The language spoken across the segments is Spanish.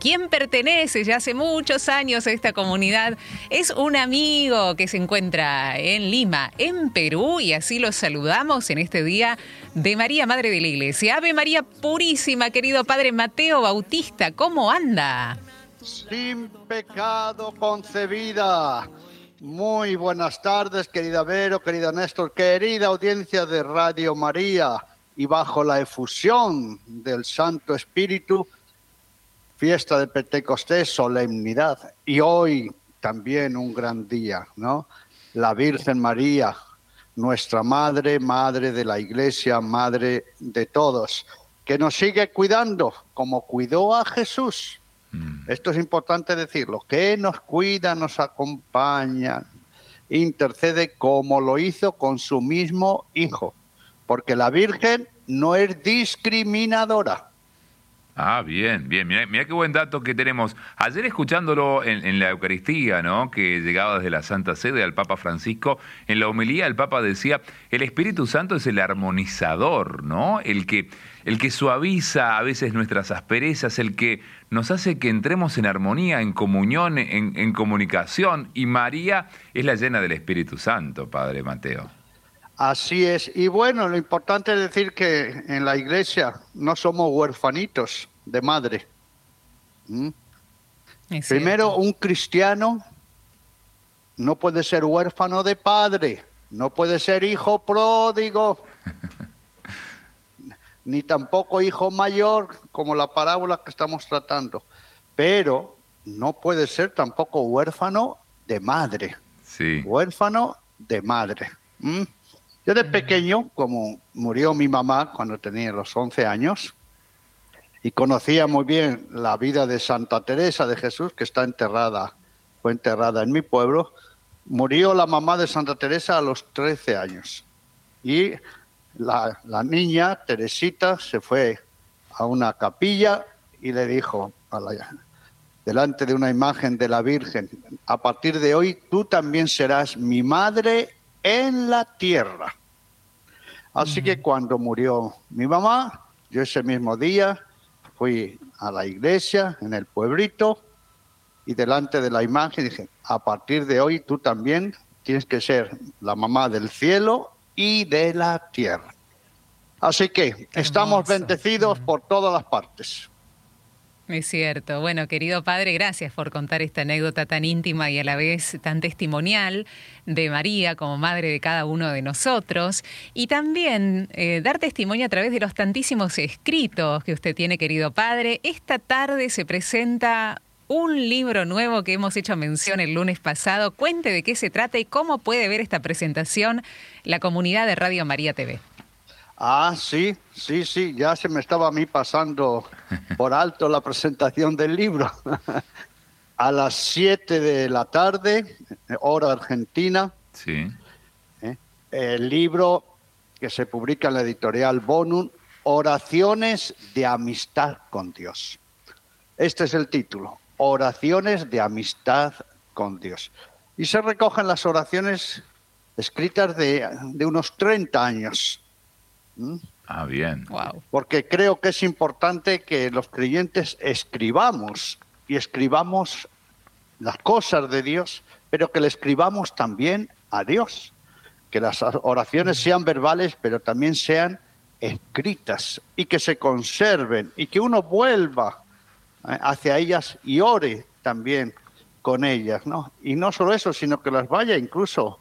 quien pertenece ya hace muchos años a esta comunidad. Es un amigo que se encuentra en Lima, en Perú, y así lo saludamos en este día de María, Madre de la Iglesia. Ave María Purísima, querido Padre Mateo Bautista, ¿cómo anda? Sin pecado concebida. Muy buenas tardes, querida Vero, querida Néstor, querida audiencia de Radio María. Y bajo la efusión del Santo Espíritu, fiesta de Pentecostés, solemnidad. Y hoy también un gran día, ¿no? La Virgen María, nuestra Madre, Madre de la Iglesia, Madre de todos, que nos sigue cuidando como cuidó a Jesús. Mm. Esto es importante decirlo, que nos cuida, nos acompaña, intercede como lo hizo con su mismo Hijo, porque la Virgen no es discriminadora Ah, bien, bien. Mira, qué buen dato que tenemos. Ayer escuchándolo en, la Eucaristía, ¿no? Que llegaba desde la Santa Sede al Papa Francisco, en la homilía el Papa decía, el Espíritu Santo es el armonizador, ¿no? El que, el que suaviza a veces nuestras asperezas, el que nos hace que entremos en armonía, en comunión, en, en comunicación. Y María es la llena del Espíritu Santo, Padre Mateo. Así es. Y bueno, lo importante es decir que en la iglesia no somos huérfanitos de madre. ¿Mm? Primero, un cristiano no puede ser huérfano de padre, no puede ser hijo pródigo, ni tampoco hijo mayor, como la parábola que estamos tratando. Pero no puede ser tampoco huérfano de madre. Sí. Huérfano de madre. ¿Mm? Yo de pequeño, como murió mi mamá cuando tenía los 11 años, y conocía muy bien la vida de Santa Teresa de Jesús, que está enterrada, fue enterrada en mi pueblo, murió la mamá de Santa Teresa a los 13 años. Y la, niña, Teresita, se fue a una capilla y le dijo, delante de una imagen de la Virgen, a partir de hoy tú también serás mi madre en la tierra. Así que cuando murió mi mamá, yo ese mismo día fui a la iglesia en el pueblito y delante de la imagen dije, a partir de hoy tú también tienes que ser la mamá del cielo y de la tierra. Así que estamos bendecidos por todas las partes. Es cierto. Bueno, querido padre, gracias por contar esta anécdota tan íntima y a la vez tan testimonial de María como madre de cada uno de nosotros. Y también eh, dar testimonio a través de los tantísimos escritos que usted tiene, querido padre. Esta tarde se presenta un libro nuevo que hemos hecho mención el lunes pasado. Cuente de qué se trata y cómo puede ver esta presentación la comunidad de Radio María TV. Ah, sí, sí, sí, ya se me estaba a mí pasando por alto la presentación del libro. a las 7 de la tarde, hora argentina. Sí. ¿eh? El libro que se publica en la editorial Bonum, Oraciones de Amistad con Dios. Este es el título, Oraciones de Amistad con Dios. Y se recogen las oraciones escritas de, de unos 30 años ¿Mm? Ah, bien. Porque creo que es importante que los creyentes escribamos y escribamos las cosas de Dios, pero que le escribamos también a Dios. Que las oraciones sean verbales, pero también sean escritas y que se conserven y que uno vuelva eh, hacia ellas y ore también con ellas, ¿no? Y no solo eso, sino que las vaya incluso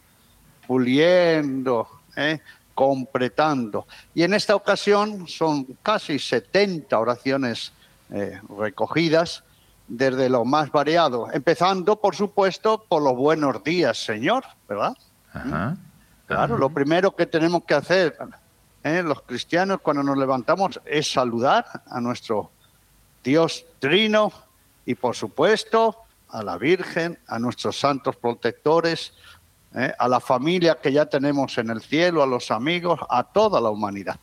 puliendo, ¿eh? Completando. Y en esta ocasión son casi 70 oraciones eh, recogidas desde lo más variado, empezando, por supuesto, por los buenos días, Señor, ¿verdad? ¿Mm? Claro, lo primero que tenemos que hacer ¿eh? los cristianos cuando nos levantamos es saludar a nuestro Dios Trino y, por supuesto, a la Virgen, a nuestros santos protectores, ¿eh? a la familia que ya tenemos en el cielo, a los amigos, a toda la humanidad.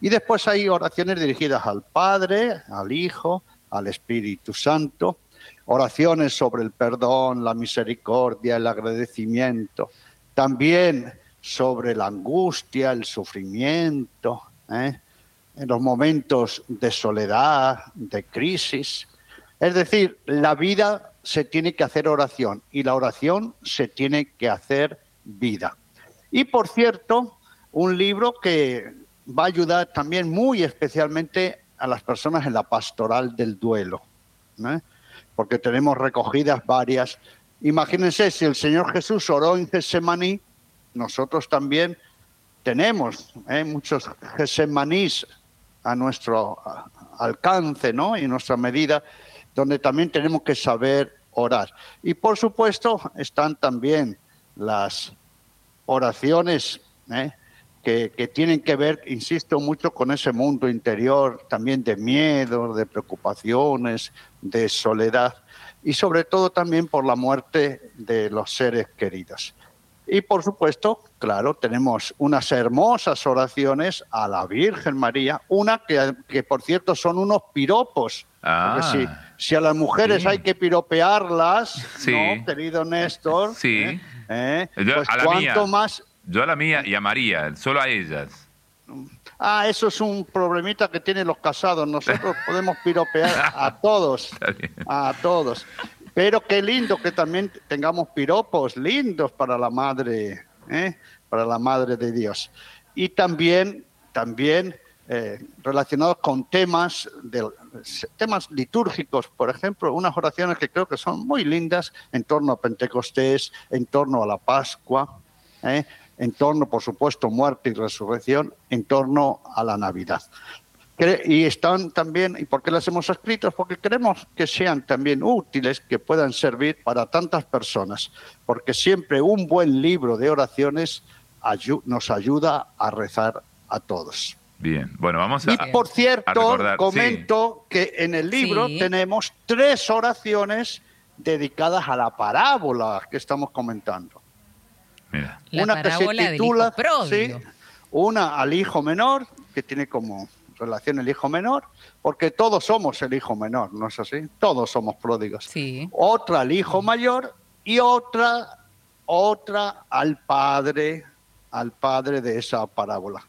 Y después hay oraciones dirigidas al Padre, al Hijo, al Espíritu Santo, oraciones sobre el perdón, la misericordia, el agradecimiento, también sobre la angustia, el sufrimiento, ¿eh? en los momentos de soledad, de crisis, Es decir, la vida se tiene que hacer oración y la oración se tiene que hacer vida. Y por cierto, un libro que va a ayudar también muy especialmente a las personas en la pastoral del duelo, porque tenemos recogidas varias. Imagínense, si el Señor Jesús oró en Getsemaní, nosotros también tenemos ¿eh? muchos Getsemanís a nuestro alcance ¿no? y nuestra medida, donde también tenemos que saber orar. Y por supuesto están también las oraciones ¿eh? que, tienen que ver, insisto mucho, con ese mundo interior, también de miedo, de preocupaciones, de soledad y sobre todo también por la muerte de los seres queridos. Y por supuesto, claro, tenemos unas hermosas oraciones a la Virgen María, una que, que por cierto son unos piropos. Ah, si, si, a las mujeres hay que piropearlas, ¿no, querido Néstor? Sí. ¿eh? ¿Eh? Pues cuanto más yo a la mía y a María, solo a ellas. Ah, eso es un problemita que tienen los casados. Nosotros podemos piropear a todos, a todos. Pero qué lindo que también tengamos piropos lindos para la madre, ¿eh? para la madre de Dios. Y también, también eh, relacionados con temas, de, temas litúrgicos, por ejemplo, unas oraciones que creo que son muy lindas en torno a Pentecostés, en torno a la Pascua. ¿eh? en torno, por supuesto, muerte y resurrección, en torno a la Navidad. Y están también, ¿y por qué las hemos escrito? Porque queremos que sean también útiles, que puedan servir para tantas personas, porque siempre un buen libro de oraciones nos ayuda a rezar a todos. Bien, bueno, vamos a. Y por cierto, comento que en el libro tenemos tres oraciones dedicadas a la parábola que estamos comentando una que se titula, sí, una al hijo menor, que tiene como relación el hijo menor, porque todos somos el hijo menor, ¿no es así? Todos somos pródigos. Sí. Otra al hijo mayor y otra, otra al padre, al padre de esa parábola.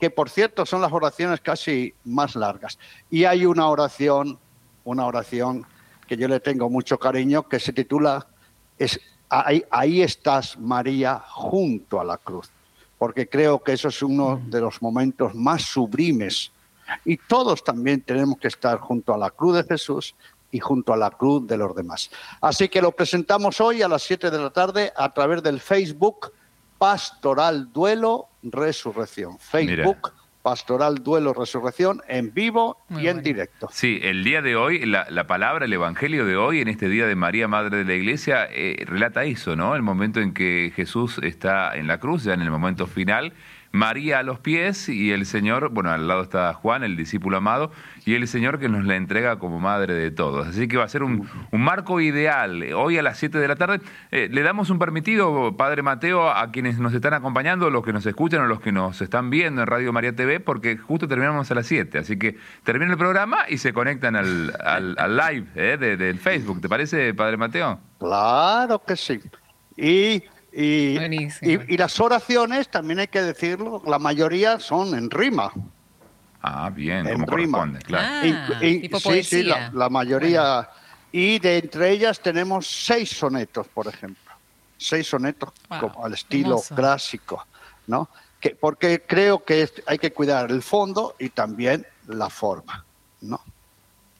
Que por cierto son las oraciones casi más largas. Y hay una oración, una oración que yo le tengo mucho cariño, que se titula es ahí, estás, María, junto a la cruz, porque creo que eso es uno de los momentos más sublimes. Y todos también tenemos que estar junto a la cruz de Jesús y junto a la cruz de los demás. Así que lo presentamos hoy a las 7 de la tarde a través del Facebook Pastoral Duelo Resurrección. Facebook. Pastoral Duelo Resurrección en vivo y en directo. Sí, el día de hoy, la, palabra, el Evangelio de hoy, en este día de María, Madre de la Iglesia, eh, relata eso, ¿no? El momento en que Jesús está en la cruz, ya en el momento final, María a los pies y el Señor, bueno, al lado está Juan, el discípulo amado, y el Señor que nos la entrega como madre de todos. Así que va a ser un, marco ideal. Hoy a las 7 de la tarde eh, le damos un permitido, Padre Mateo, a quienes nos están acompañando, los que nos escuchan o los que nos están viendo en Radio María TV, porque justo terminamos a las 7. Así que termina el programa y se conectan al, al, live eh, del Facebook. ¿Te parece, Padre Mateo? Claro que sí. Y y, y, las oraciones, también hay que decirlo, la mayoría son en rima. Ah, bien, en rima. claro. Ah, sí, sí, la, mayoría. Y de entre ellas tenemos seis sonetos, por ejemplo. Seis sonetos como al estilo clásico, ¿no? Que, porque creo que hay que cuidar el fondo y también la forma, ¿no?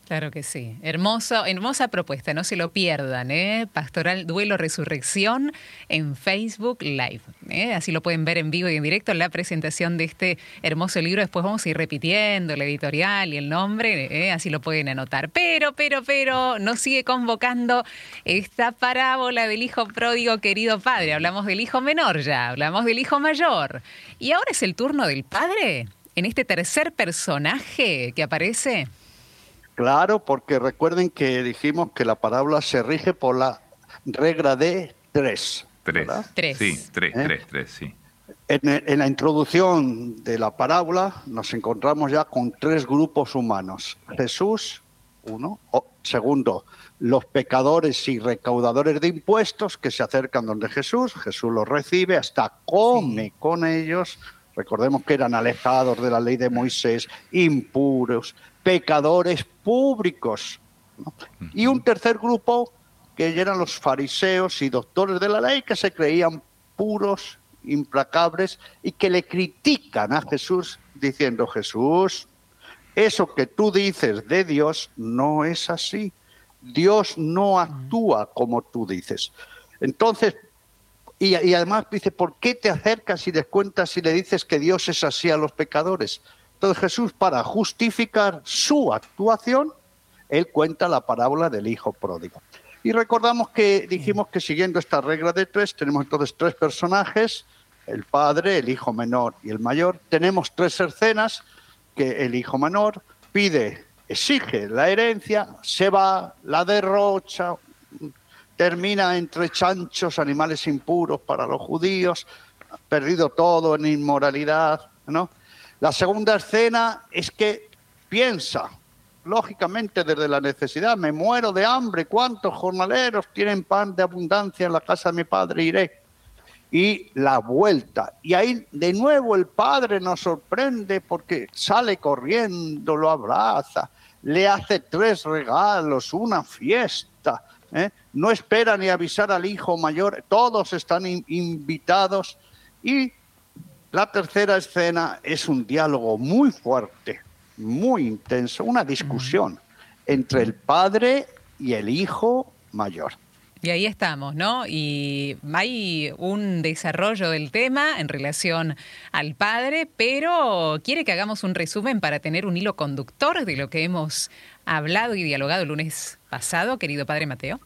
Claro que sí. Hermoso, hermosa propuesta, no se lo pierdan, ¿eh? Pastoral Duelo Resurrección en Facebook Live. ¿eh? Así lo pueden ver en vivo y en directo la presentación de este hermoso libro. Después vamos a ir repitiendo la editorial y el nombre, ¿eh? así lo pueden anotar. Pero, pero, pero, nos sigue convocando esta parábola del hijo pródigo, querido padre. Hablamos del hijo menor ya, hablamos del hijo mayor. Y ahora es el turno del padre en este tercer personaje que aparece. Claro, porque recuerden que dijimos que la parábola se rige por la regla de tres. Tres. Tres. Sí, tres, ¿Eh? tres, tres, sí. En, la introducción de la parábola nos encontramos ya con tres grupos humanos. Jesús, uno. segundo, los pecadores y recaudadores de impuestos que se acercan donde Jesús. Jesús los recibe, hasta come con ellos. Recordemos que eran alejados de la ley de Moisés, impuros, pecadores públicos. Y un tercer grupo que eran los fariseos y doctores de la ley que se creían puros, implacables y que le critican a Jesús diciendo, Jesús, eso que tú dices de Dios no es así. Dios no actúa como tú dices. Entonces, y, además dice, ¿por qué te acercas y les cuentas y le dices que Dios es así a los pecadores? Entonces Jesús, para justificar su actuación, él cuenta la parábola del hijo pródigo. Y recordamos que dijimos que siguiendo esta regla de tres, tenemos entonces tres personajes, el padre, el hijo menor y el mayor. Tenemos tres escenas que el hijo menor pide, exige la herencia, se va, la derrocha, termina entre chanchos, animales impuros para los judíos, perdido todo en inmoralidad, ¿no? La segunda escena es que piensa, lógicamente desde la necesidad, me muero de hambre, ¿cuántos jornaleros tienen pan de abundancia en la casa de mi padre? Iré. Y la vuelta. Y ahí de nuevo el padre nos sorprende porque sale corriendo, lo abraza, le hace tres regalos, una fiesta. ¿eh? No espera ni avisar al hijo mayor, todos están invitados. Y la tercera escena es un diálogo muy fuerte muy intenso, una discusión entre el padre y el hijo mayor. Y ahí estamos, ¿no? Y hay un desarrollo del tema en relación al padre, pero quiere que hagamos un resumen para tener un hilo conductor de lo que hemos hablado y dialogado el lunes pasado, querido padre Mateo.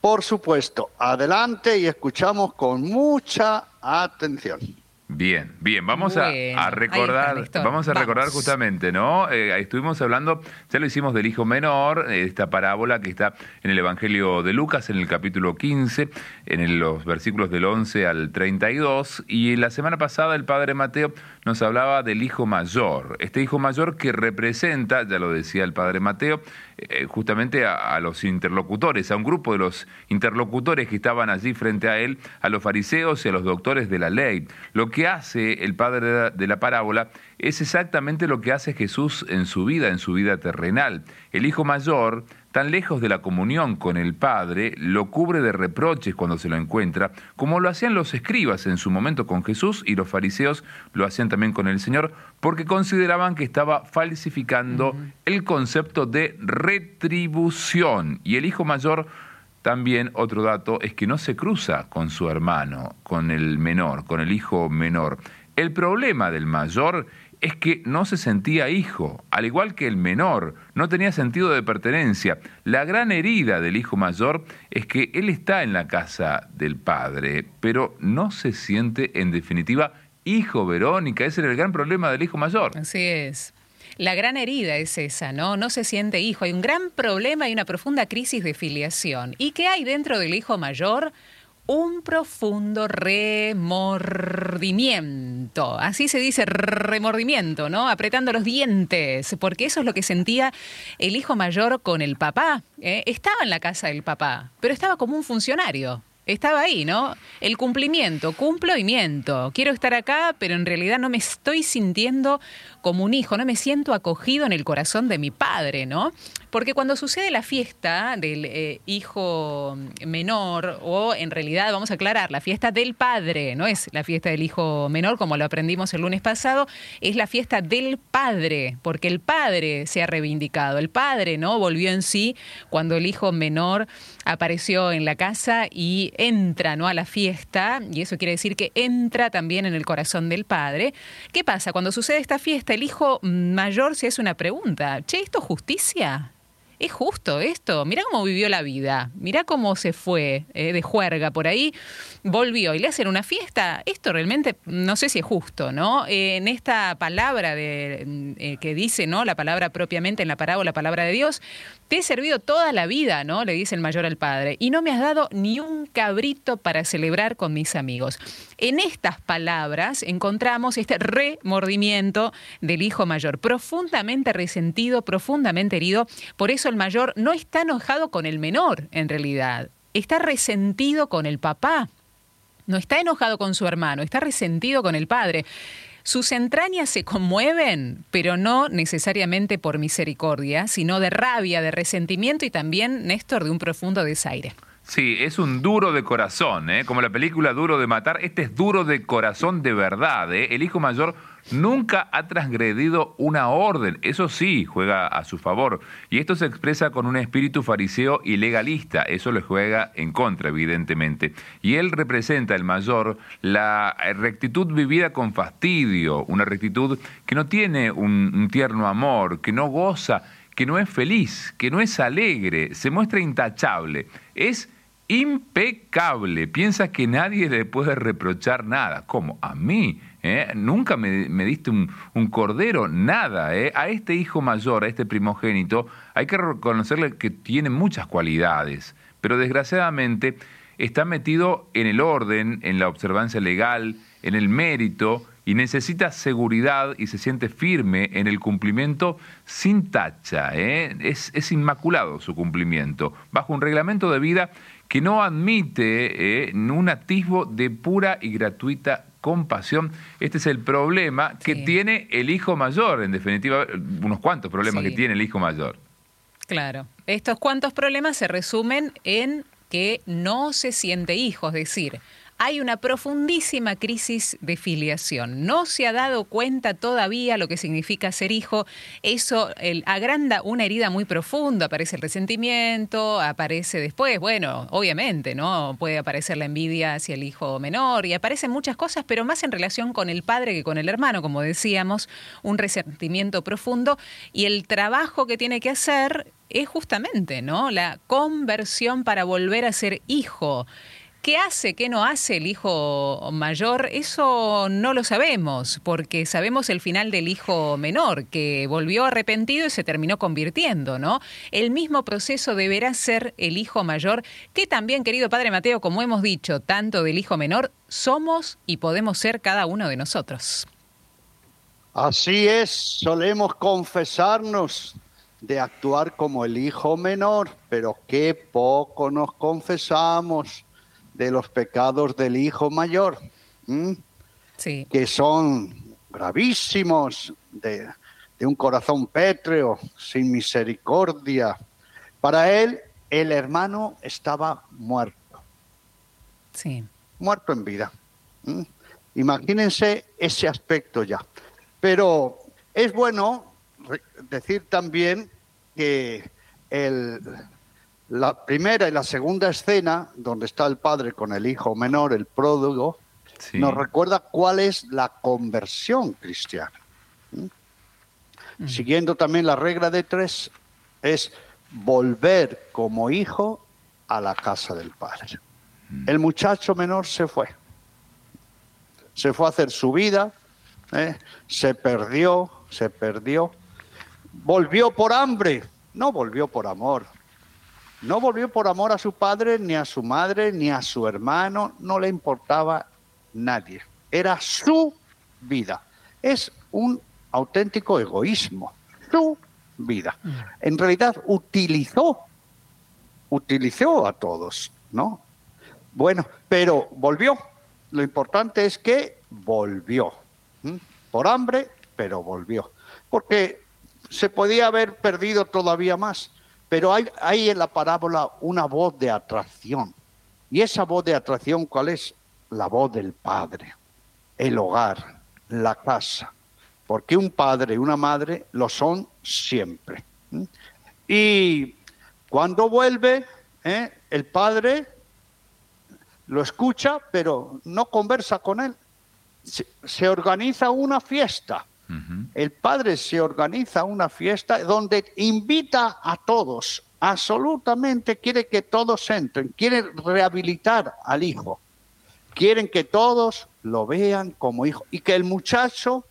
Por supuesto, adelante y escuchamos con mucha atención. Bien, bien, vamos a, recordar, vamos a recordar justamente, ¿no? Eh, estuvimos hablando, ya lo hicimos del hijo menor, esta parábola que está en el Evangelio de Lucas, en el capítulo 15, en los versículos del 11 al 32, y la semana pasada el padre Mateo nos hablaba del hijo mayor, este hijo mayor que representa, ya lo decía el padre Mateo, eh, justamente a, los interlocutores, a un grupo de los interlocutores que estaban allí frente a él, a los fariseos y a los doctores de la ley. Lo que hace el padre de la parábola es exactamente lo que hace Jesús en su vida, en su vida terrenal. El hijo mayor tan lejos de la comunión con el Padre, lo cubre de reproches cuando se lo encuentra, como lo hacían los escribas en su momento con Jesús y los fariseos lo hacían también con el Señor, porque consideraban que estaba falsificando el concepto de retribución. Y el hijo mayor también otro dato es que no se cruza con su hermano, con el menor, con el hijo menor. El problema del mayor es que no se sentía hijo, al igual que el menor, no tenía sentido de pertenencia. La gran herida del hijo mayor es que él está en la casa del padre, pero no se siente en definitiva hijo, Verónica. Ese era el gran problema del hijo mayor. Así es. La gran herida es esa, ¿no? No se siente hijo. Hay un gran problema y una profunda crisis de filiación. ¿Y qué hay dentro del hijo mayor? Un profundo remordimiento. Así se dice remordimiento, ¿no? Apretando los dientes, porque eso es lo que sentía el hijo mayor con el papá. ¿eh? Estaba en la casa del papá, pero estaba como un funcionario estaba ahí, ¿no? El cumplimiento, cumplo y miento. Quiero estar acá, pero en realidad no me estoy sintiendo como un hijo, no me siento acogido en el corazón de mi padre, ¿no? Porque cuando sucede la fiesta del eh, hijo menor, o en realidad, vamos a aclarar, la fiesta del padre, no es la fiesta del hijo menor como lo aprendimos el lunes pasado, es la fiesta del padre, porque el padre se ha reivindicado, el padre, ¿no? Volvió en sí cuando el hijo menor apareció en la casa y entra ¿no? a la fiesta, y eso quiere decir que entra también en el corazón del padre. ¿Qué pasa? Cuando sucede esta fiesta, el hijo mayor se hace una pregunta, che, ¿esto es justicia? ¿Es justo esto? Mira cómo vivió la vida, mira cómo se fue eh, de juerga por ahí, volvió y le hacen una fiesta. Esto realmente no sé si es justo, ¿no? Eh, en esta palabra de, eh, que dice, ¿no? La palabra propiamente en la parábola, la palabra de Dios, te he servido toda la vida, ¿no? Le dice el mayor al padre, y no me has dado ni un cabrito para celebrar con mis amigos. En estas palabras encontramos este remordimiento del hijo mayor, profundamente resentido, profundamente herido. Por eso el mayor no está enojado con el menor, en realidad. Está resentido con el papá. No está enojado con su hermano, está resentido con el padre. sus entrañas se conmueven, pero no necesariamente por misericordia, sino de rabia, de resentimiento y también, Néstor, de un profundo desaire. Sí, es un duro de corazón, ¿eh? como la película Duro de Matar, este es duro de corazón de verdad. ¿eh? El hijo mayor nunca ha transgredido una orden, eso sí, juega a su favor. Y esto se expresa con un espíritu fariseo y legalista, eso le juega en contra, evidentemente. Y él representa, el mayor, la rectitud vivida con fastidio, una rectitud que no tiene un, un tierno amor, que no goza, que no es feliz, que no es alegre, se muestra intachable. Es impecable. Piensa que nadie le puede reprochar nada. ¿Cómo? A mí. ¿eh? Nunca me, diste un, cordero, nada. ¿eh? A este hijo mayor, a este primogénito, hay que reconocerle que tiene muchas cualidades, pero desgraciadamente está metido en el orden, en la observancia legal, en el mérito, y necesita seguridad y se siente firme en el cumplimiento sin tacha. ¿eh? Es, es, inmaculado su cumplimiento, bajo un reglamento de vida que no admite eh, un atisbo de pura y gratuita compasión. Este es el problema que tiene el hijo mayor, en definitiva, unos cuantos problemas que tiene el hijo mayor. Claro, estos cuantos problemas se resumen en que no se siente hijo, es decir, hay una profundísima crisis de filiación. No se ha dado cuenta todavía lo que significa ser hijo. Eso agranda una herida muy profunda. Aparece el resentimiento, aparece después, bueno, obviamente, ¿no? Puede aparecer la envidia hacia el hijo menor y aparecen muchas cosas, pero más en relación con el padre que con el hermano, como decíamos, un resentimiento profundo y el trabajo que tiene que hacer es justamente, ¿no? La conversión para volver a ser hijo. ¿Qué hace, qué no hace el hijo mayor? Eso no lo sabemos, porque sabemos el final del hijo menor, que volvió arrepentido y se terminó convirtiendo, ¿no? El mismo proceso deberá ser el hijo mayor, que también, querido Padre Mateo, como hemos dicho, tanto del hijo menor, somos y podemos ser cada uno de nosotros. Así es, solemos confesarnos de actuar como el hijo menor, pero qué poco nos confesamos de los pecados del hijo mayor, que son gravísimos, de, un corazón pétreo, sin misericordia. Para él, el hermano estaba muerto. Sí. Muerto en vida. Imagínense ese aspecto ya. Pero es bueno decir también que el, la primera y la segunda escena, donde está el padre con el hijo menor, el pródigo, nos recuerda cuál es la conversión cristiana. ¿Mm? Siguiendo también la regla de tres, es volver como hijo a la casa del padre. Mm. El muchacho menor se fue. Se fue a hacer su vida, ¿eh? se perdió, se perdió. Volvió por hambre, no volvió por amor, no volvió por amor a su padre, ni a su madre, ni a su hermano, no le importaba nadie. Era su vida. Es un auténtico egoísmo, su vida. Mm. En realidad utilizó, utilizó a todos, ¿no? Bueno, pero volvió. Lo importante es que volvió. Por hambre, pero volvió. Porque se podía haber perdido todavía más. Pero hay, en la parábola una voz de atracción. ¿Y esa voz de atracción cuál es? La voz del Padre, el hogar, la casa. Porque un padre y una madre lo son siempre. Y cuando vuelve, ¿eh? el padre lo escucha, pero no conversa con él. se organiza una fiesta el padre se organiza una fiesta donde invita a todos, absolutamente quiere que todos entren, quiere rehabilitar al hijo, quieren que todos lo vean como hijo y que el muchacho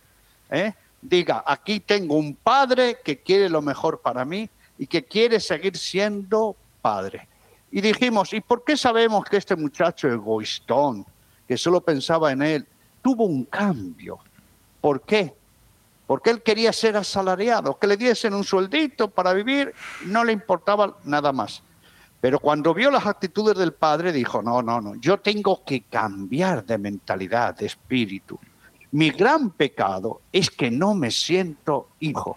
¿eh? diga, aquí tengo un padre que quiere lo mejor para mí y que quiere seguir siendo padre. Y dijimos, ¿y por qué sabemos que este muchacho egoístón, que solo pensaba en él, tuvo un cambio? ¿Por qué? Porque él quería ser asalariado, que le diesen un sueldito para vivir, no le importaba nada más. Pero cuando vio las actitudes del padre, dijo, no, no, no, yo tengo que cambiar de mentalidad, de espíritu. Mi gran pecado es que no me siento hijo.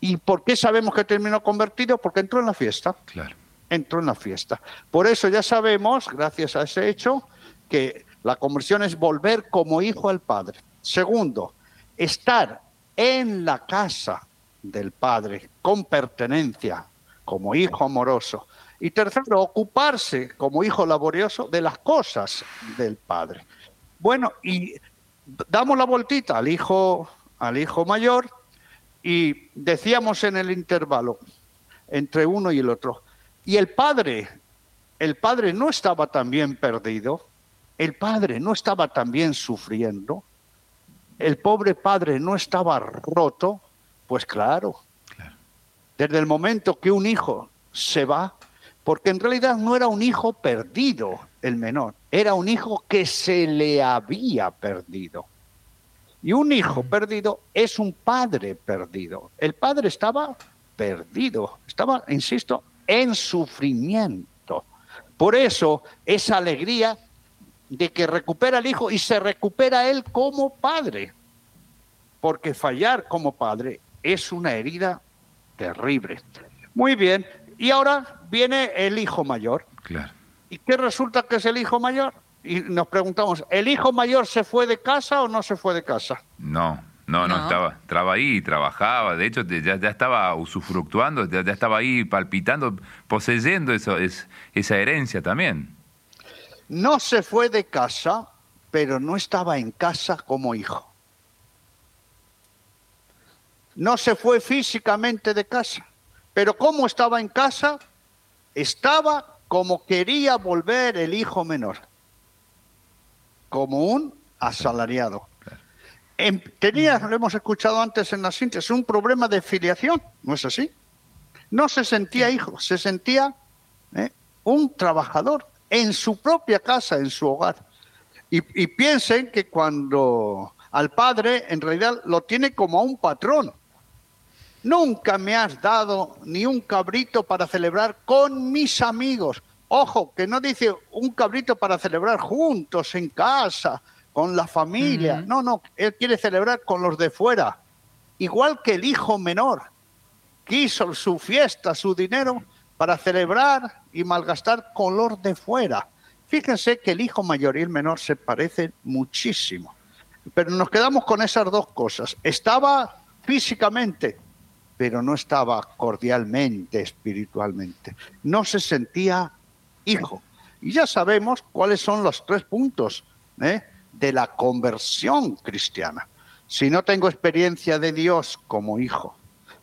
¿Y por qué sabemos que terminó convertido? Porque entró en la fiesta. Claro. Entró en la fiesta. Por eso ya sabemos, gracias a ese hecho, que la conversión es volver como hijo al Padre. Segundo, estar en la casa del Padre con pertenencia, como hijo amoroso. Y tercero, ocuparse como hijo laborioso de las cosas del Padre. Bueno, y damos la vueltita al hijo, al hijo mayor y decíamos en el intervalo entre uno y el otro, y el padre, el padre no estaba también perdido, el padre no estaba también sufriendo, el pobre padre no estaba roto, pues claro, desde el momento que un hijo se va, porque en realidad no era un hijo perdido el menor, era un hijo que se le había perdido. Y un hijo perdido es un padre perdido. El padre estaba perdido, estaba, insisto, en sufrimiento. Por eso esa alegría de que recupera el hijo y se recupera él como padre. Porque fallar como padre es una herida terrible. Muy bien, y ahora viene el hijo mayor. Claro. ¿Y qué resulta que es el hijo mayor? y nos preguntamos, ¿el hijo mayor se fue de casa o no se fue de casa? No, no, no, estaba, estaba ahí, trabajaba, de hecho ya, ya estaba usufructuando, ya, estaba ahí palpitando, poseyendo eso, es, esa herencia también. No se fue de casa, pero no estaba en casa como hijo. No se fue físicamente de casa, pero como estaba en casa, estaba como quería volver el hijo menor como un asalariado. tenía, lo hemos escuchado antes en la síntesis, un problema de filiación, ¿no es así? No se sentía hijo, se sentía ¿eh? un trabajador en su propia casa, en su hogar. Y, y, piensen que cuando al padre en realidad lo tiene como a un patrón. Nunca me has dado ni un cabrito para celebrar con mis amigos. Ojo, que no dice un cabrito para celebrar juntos, en casa, con la familia. No, no, él quiere celebrar con los de fuera. Igual que el hijo menor quiso su fiesta, su dinero, para celebrar y malgastar con los de fuera. Fíjense que el hijo mayor y el menor se parecen muchísimo. Pero nos quedamos con esas dos cosas. Estaba físicamente, pero no estaba cordialmente, espiritualmente. No se sentía hijo. Y ya sabemos cuáles son los tres puntos ¿eh? de la conversión cristiana. Si no tengo experiencia de Dios como hijo,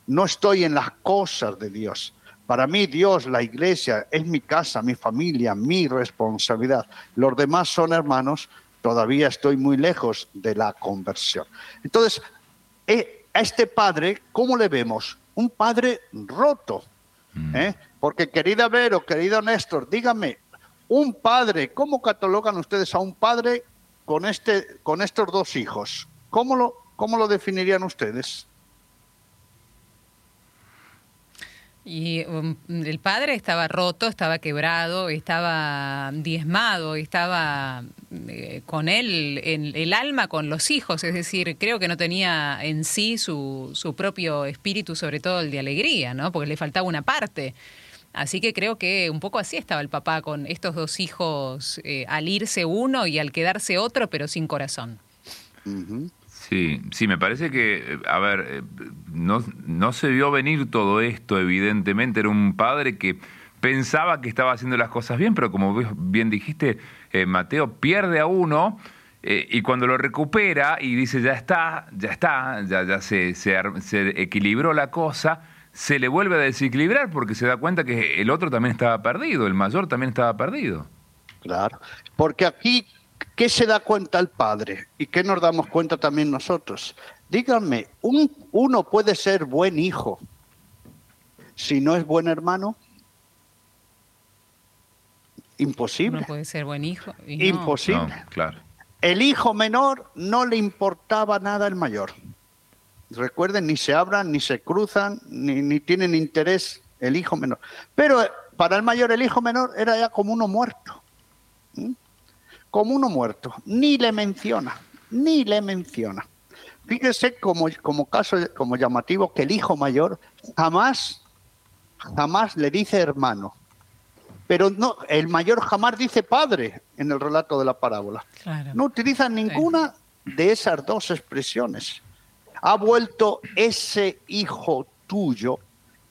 no estoy en las cosas de Dios. Para mí Dios, la iglesia, es mi casa, mi familia, mi responsabilidad. Los demás son hermanos, todavía estoy muy lejos de la conversión. Entonces, eh, a este padre, ¿cómo le vemos? Un padre roto. Mm. ¿eh? Porque querida Vero, querido Néstor, dígame, un padre, ¿cómo catalogan ustedes a un padre con, este, con estos dos hijos? ¿Cómo lo, cómo lo definirían ustedes? Y um, el padre estaba roto, estaba quebrado, estaba diezmado, estaba eh, con él, en el alma con los hijos, es decir, creo que no tenía en sí su, su propio espíritu, sobre todo el de alegría, ¿no? Porque le faltaba una parte. Así que creo que un poco así estaba el papá con estos dos hijos, eh, al irse uno y al quedarse otro, pero sin corazón. Sí, sí, me parece que, a ver, eh, no, no se vio venir todo esto, evidentemente, era un padre que pensaba que estaba haciendo las cosas bien, pero como bien dijiste, eh, Mateo pierde a uno y cuando lo recupera y dice, ya está, ya está, ya, ya se, se, se equilibró la cosa, se le vuelve a desequilibrar porque se da cuenta que el otro también estaba perdido, el mayor también estaba perdido. Claro, porque aquí, ¿qué se da cuenta el padre? ¿Y qué nos damos cuenta también nosotros? Díganme, ¿un, ¿uno puede ser buen hijo si no es buen hermano? Imposible. No puede ser buen hijo. Imposible. claro. El hijo menor no le importaba nada al mayor. Recuerden, ni se abran, ni se cruzan, ni, tienen interés el hijo menor. Pero para el mayor, el hijo menor era ya como uno muerto. Como uno muerto. Ni le menciona. ni le menciona. Fíjese como, como caso como llamativo que el hijo mayor jamás, jamás le dice hermano. Pero no, el mayor jamás dice padre en el relato de la parábola. No utiliza ninguna de esas dos expresiones. Ha vuelto ese hijo tuyo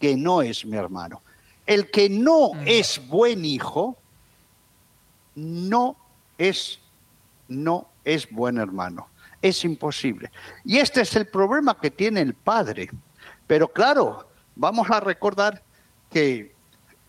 que no es mi hermano. El que no mm. es buen hijo, no es, no es buen hermano. Es imposible. Y este es el problema que tiene el padre. Pero claro, vamos a recordar que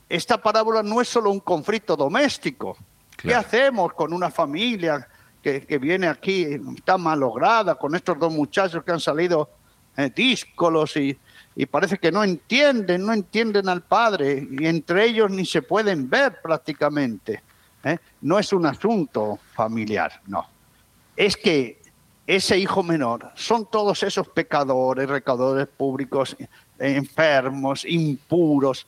esta parábola no es solo un conflicto doméstico. ¿Qué hacemos con una familia que, viene aquí, está malograda, con estos dos muchachos que han salido eh, díscolos y, y parece que no entienden, no entienden al Padre y entre ellos ni se pueden ver prácticamente. ¿Eh? No es un asunto familiar, no. Es que ese hijo menor son todos esos pecadores, recaudadores públicos, enfermos, impuros,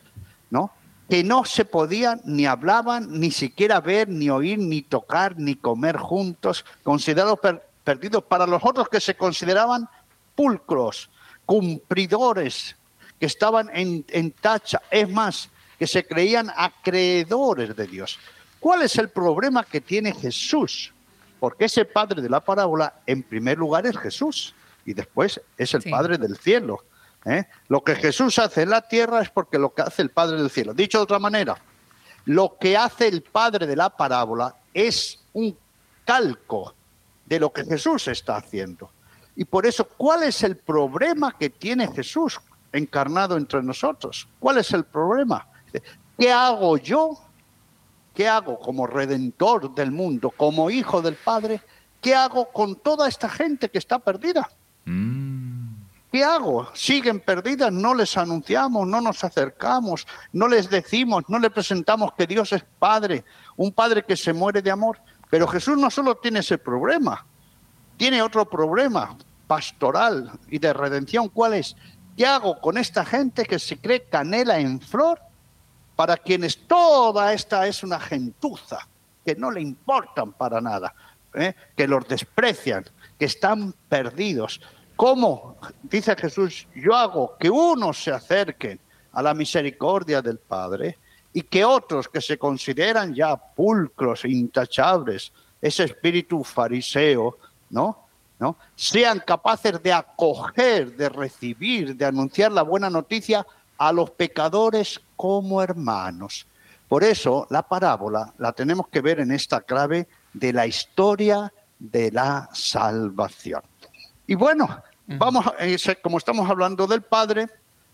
¿no? Que no se podían ni hablaban, ni siquiera ver, ni oír, ni tocar, ni comer juntos, considerados perdidos para los otros que se consideraban pulcros, cumplidores, que estaban en, tacha, es más, que se creían acreedores de Dios. ¿Cuál es el problema que tiene Jesús? Porque ese padre de la parábola, en primer lugar, es Jesús y después es el Padre del cielo. ¿eh? Lo que Jesús hace en la tierra es porque lo que hace el Padre del cielo. Dicho de otra manera, lo que hace el Padre de la parábola es un calco de lo que Jesús está haciendo. Y por eso, ¿cuál es el problema que tiene Jesús encarnado entre nosotros? ¿Cuál es el problema? ¿Qué hago yo? ¿Qué hago como redentor del mundo, como hijo del Padre? ¿Qué hago con toda esta gente que está perdida? Mm. ¿Qué hago? Siguen perdidas, no les anunciamos, no nos acercamos, no les decimos, no les presentamos que Dios es Padre, un Padre que se muere de amor. Pero Jesús no solo tiene ese problema, tiene otro problema pastoral y de redención. ¿Cuál es? ¿Qué hago con esta gente que se cree canela en flor? Para quienes toda esta es una gentuza, que no le importan para nada, ¿eh? que los desprecian, que están perdidos. ¿Cómo? Dice Jesús, yo hago que unos se acerquen a la misericordia del Padre y que otros que se consideran ya pulcros, intachables, ese espíritu fariseo, ¿no? ¿no? sean capaces de acoger, de recibir, de anunciar la buena noticia a los pecadores como hermanos. Por eso la parábola la tenemos que ver en esta clave de la historia de la salvación. Y bueno, vamos, eh, como estamos hablando del Padre,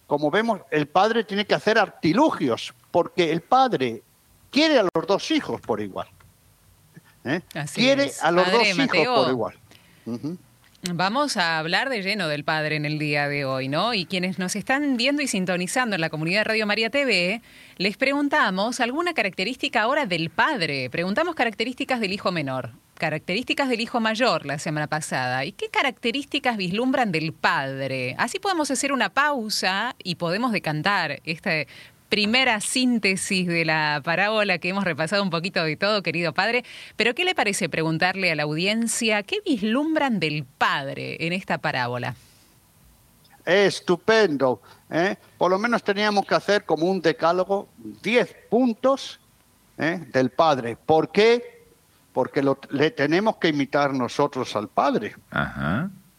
como vemos, el Padre tiene que hacer artilugios, porque el Padre quiere a los dos hijos por igual. ¿eh? Quiere a los dos hijos por igual. Vamos a hablar de lleno del Padre en el día de hoy, ¿no? Y quienes nos están viendo y sintonizando en la comunidad Radio María TV, les preguntamos alguna característica ahora del Padre. Preguntamos características del Hijo menor, características del Hijo mayor la semana pasada. ¿Y qué características vislumbran del Padre? Así podemos hacer una pausa y podemos decantar este primera síntesis de la parábola que hemos repasado un poquito de todo, querido padre. Pero ¿qué le parece preguntarle a la audiencia qué vislumbran del padre en esta parábola? Estupendo. ¿eh? Por lo menos teníamos que hacer como un decálogo, 10 puntos ¿eh? del Padre. ¿Por qué? Porque le tenemos que imitar nosotros al Padre.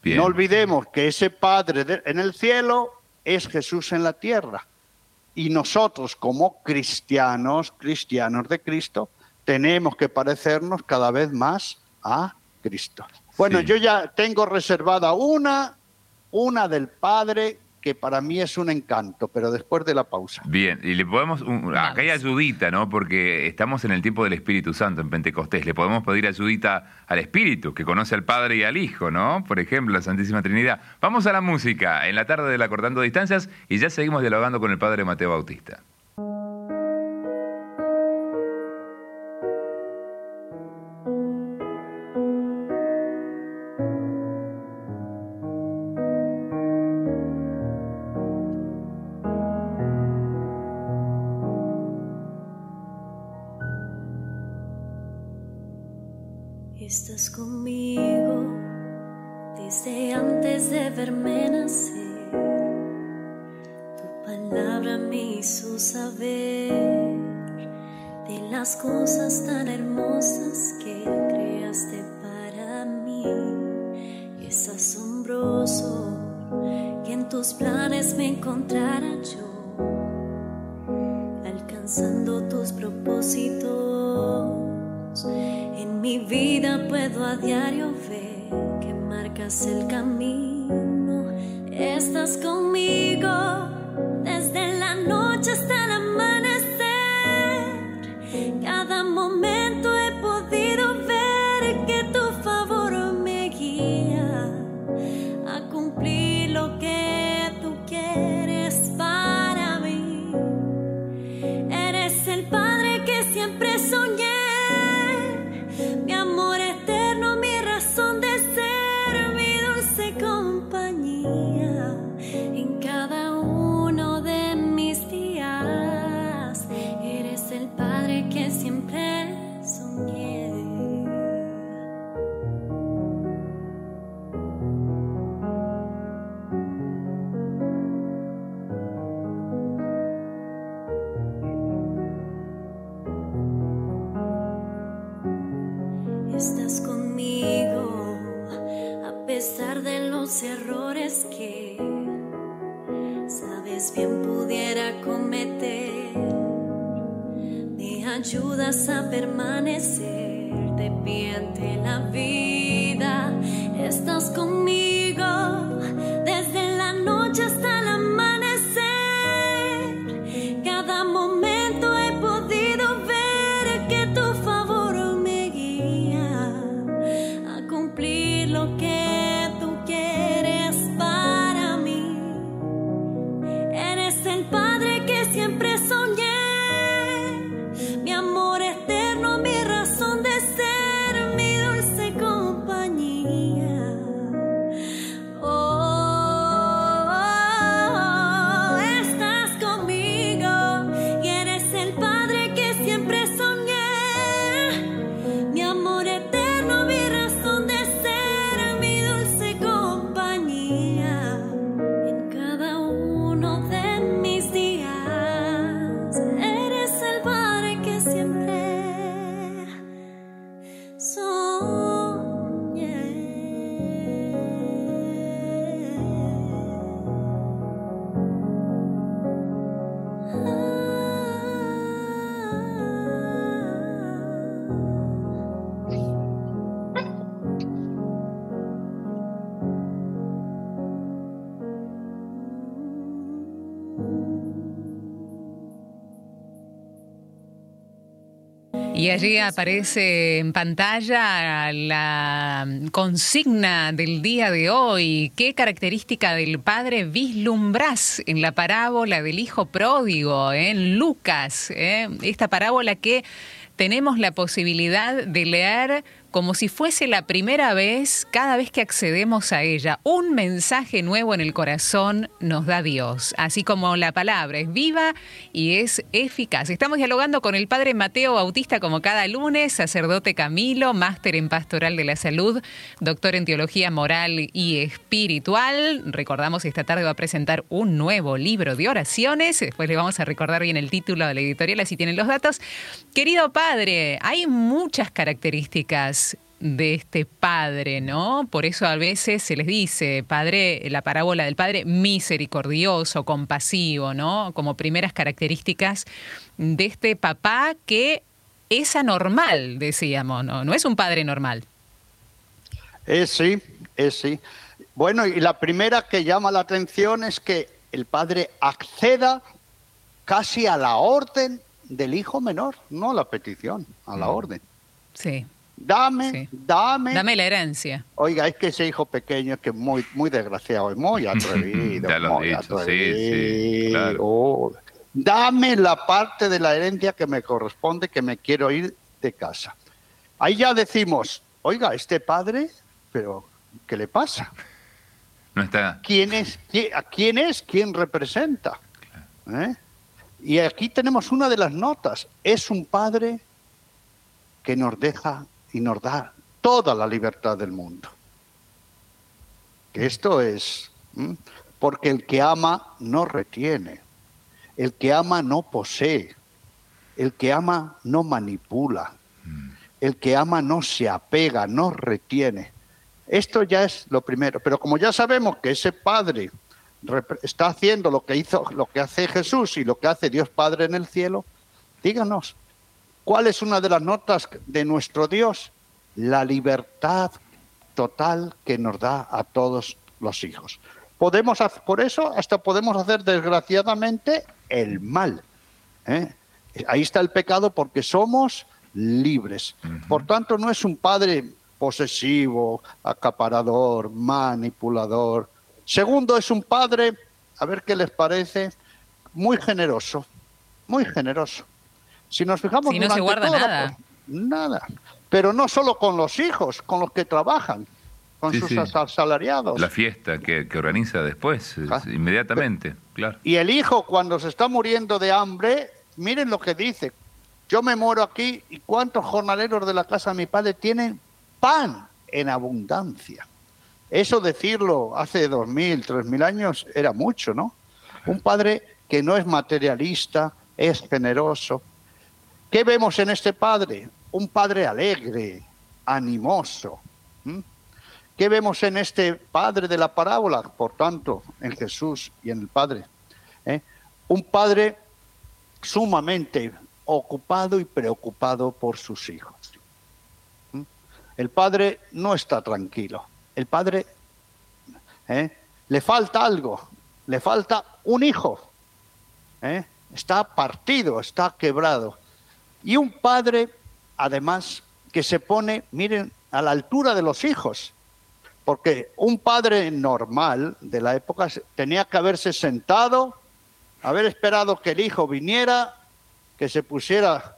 No olvidemos que ese Padre en el cielo es Jesús en la tierra. Y nosotros como cristianos, cristianos de Cristo, tenemos que parecernos cada vez más a Cristo. Bueno, yo ya tengo reservada una, una del Padre que para mí es un encanto, pero después de la pausa. Bien, y le podemos, acá hay ayudita, ¿no? Porque estamos en el tiempo del Espíritu Santo en Pentecostés. Le podemos pedir ayudita al Espíritu, que conoce al Padre y al Hijo, ¿no? Por ejemplo, la Santísima Trinidad. Vamos a la música, en la tarde de la Cortando Distancias, y ya seguimos dialogando con el Padre Mateo Bautista. Estás conmigo Desde antes de verme nacer, tu palabra me hizo saber de las cosas tan hermosas que creaste para mí. Es asombroso que en tus planes me encontrara yo, alcanzando tus propósitos. En mi vida puedo a diario ver que marcas el camino. Estás conmigo ayudas a permanecer de pie ante la vida. Estás conmigo allí aparece en pantalla la consigna del día de hoy. ¿Qué característica del padre vislumbrás en la parábola del hijo pródigo, eh, en Lucas? eh? Esta parábola que tenemos la posibilidad de leer como si fuese la primera vez cada vez que accedemos a ella. Un mensaje nuevo en el corazón nos da Dios, así como la palabra es viva y es eficaz. Estamos dialogando con el padre Mateo Bautista como cada lunes, sacerdote Camilo, máster en pastoral de la salud, doctor en teología moral y espiritual. Recordamos esta tarde va a presentar un nuevo libro de oraciones, después le vamos a recordar bien el título de la editorial, así tienen los datos. Querido padre, hay muchas características de este padre, ¿no? Por eso a veces se les dice, padre, la parábola del padre misericordioso, compasivo, ¿no? Como primeras características de este papá que es anormal, decíamos, ¿no? No es un padre normal. Es sí, es sí. Bueno, y la primera que llama la atención es que el padre acceda casi a la orden del hijo menor, no a la petición, a la orden. Sí. Dame, Sí. dame. Dame la herencia. Oiga, es que ese hijo pequeño es que es muy, muy desgraciado, es muy atrevido. Ya lo muy dicho, sí, sí, claro. Oh, Dame la parte de la herencia que me corresponde, que me quiero ir de casa. Ahí ya decimos, oiga, este padre, pero ¿qué le pasa? No está. ¿Quién es? ¿Quién, ¿A quién es? ¿Quién representa? ¿Eh? Y aquí tenemos una de las notas. Es un padre que nos deja y nos da toda la libertad del mundo. que esto es, ¿m? porque el que ama no retiene, el que ama no posee, el que ama no manipula, el que ama no se apega, no retiene. Esto ya es lo primero, pero como ya sabemos que ese padre está haciendo lo que hizo, lo que hace Jesús y lo que hace Dios Padre en el cielo, díganos, ¿cuál es una de las notas de nuestro Dios? La libertad total que nos da a todos los hijos. Podemos, por eso hasta podemos hacer desgraciadamente el mal. ¿eh? Ahí está el pecado porque somos libres. Por tanto, no es un padre posesivo, acaparador, manipulador. Segundo, es un padre, a ver qué les parece, muy generoso, muy generoso. Si nos fijamos, Sí, no se guarda toda nada. nada. Pero no solo con los hijos, con los que trabajan, con Sí, sus sí. asalariados. La fiesta que, que organiza después, es- Ah. inmediatamente, claro. Y el hijo cuando se está muriendo de hambre, miren lo que dice. Yo me muero aquí y cuántos jornaleros de la casa de mi padre tienen pan en abundancia. Eso decirlo hace dos mil, tres mil años era mucho, ¿no? Un padre que no es materialista, es generoso. ¿Qué vemos en este padre? Un padre alegre, animoso. ¿Qué vemos en este padre de la parábola? Por tanto, en Jesús y en el Padre. ¿eh? Un padre sumamente ocupado y preocupado por sus hijos. El padre no está tranquilo. El padre ¿eh? le falta algo, le falta un hijo. ¿eh? Está partido, está quebrado. Y un padre, además, que se pone, miren, a la altura de los hijos. Porque un padre normal de la época tenía que haberse sentado, haber esperado que el hijo viniera, que se pusiera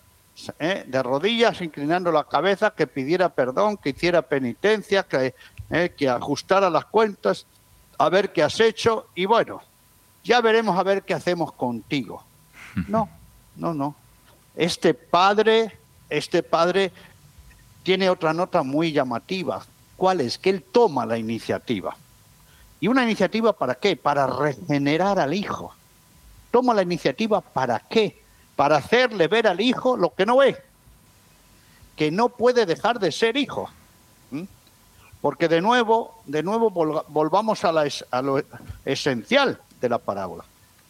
¿eh? de rodillas, inclinando la cabeza, que pidiera perdón, que hiciera penitencia, que, ¿eh? que ajustara las cuentas, a ver qué has hecho y bueno, ya veremos a ver qué hacemos contigo. No, no, no. Este padre, este padre tiene otra nota muy llamativa. ¿Cuál es? Que él toma la iniciativa. ¿Y una iniciativa para qué? Para regenerar al hijo. Toma la iniciativa para qué? Para hacerle ver al hijo lo que no ve. Que no puede dejar de ser hijo. ¿Mm? Porque de nuevo, de nuevo volvamos a, es- lo esencial de la parábola.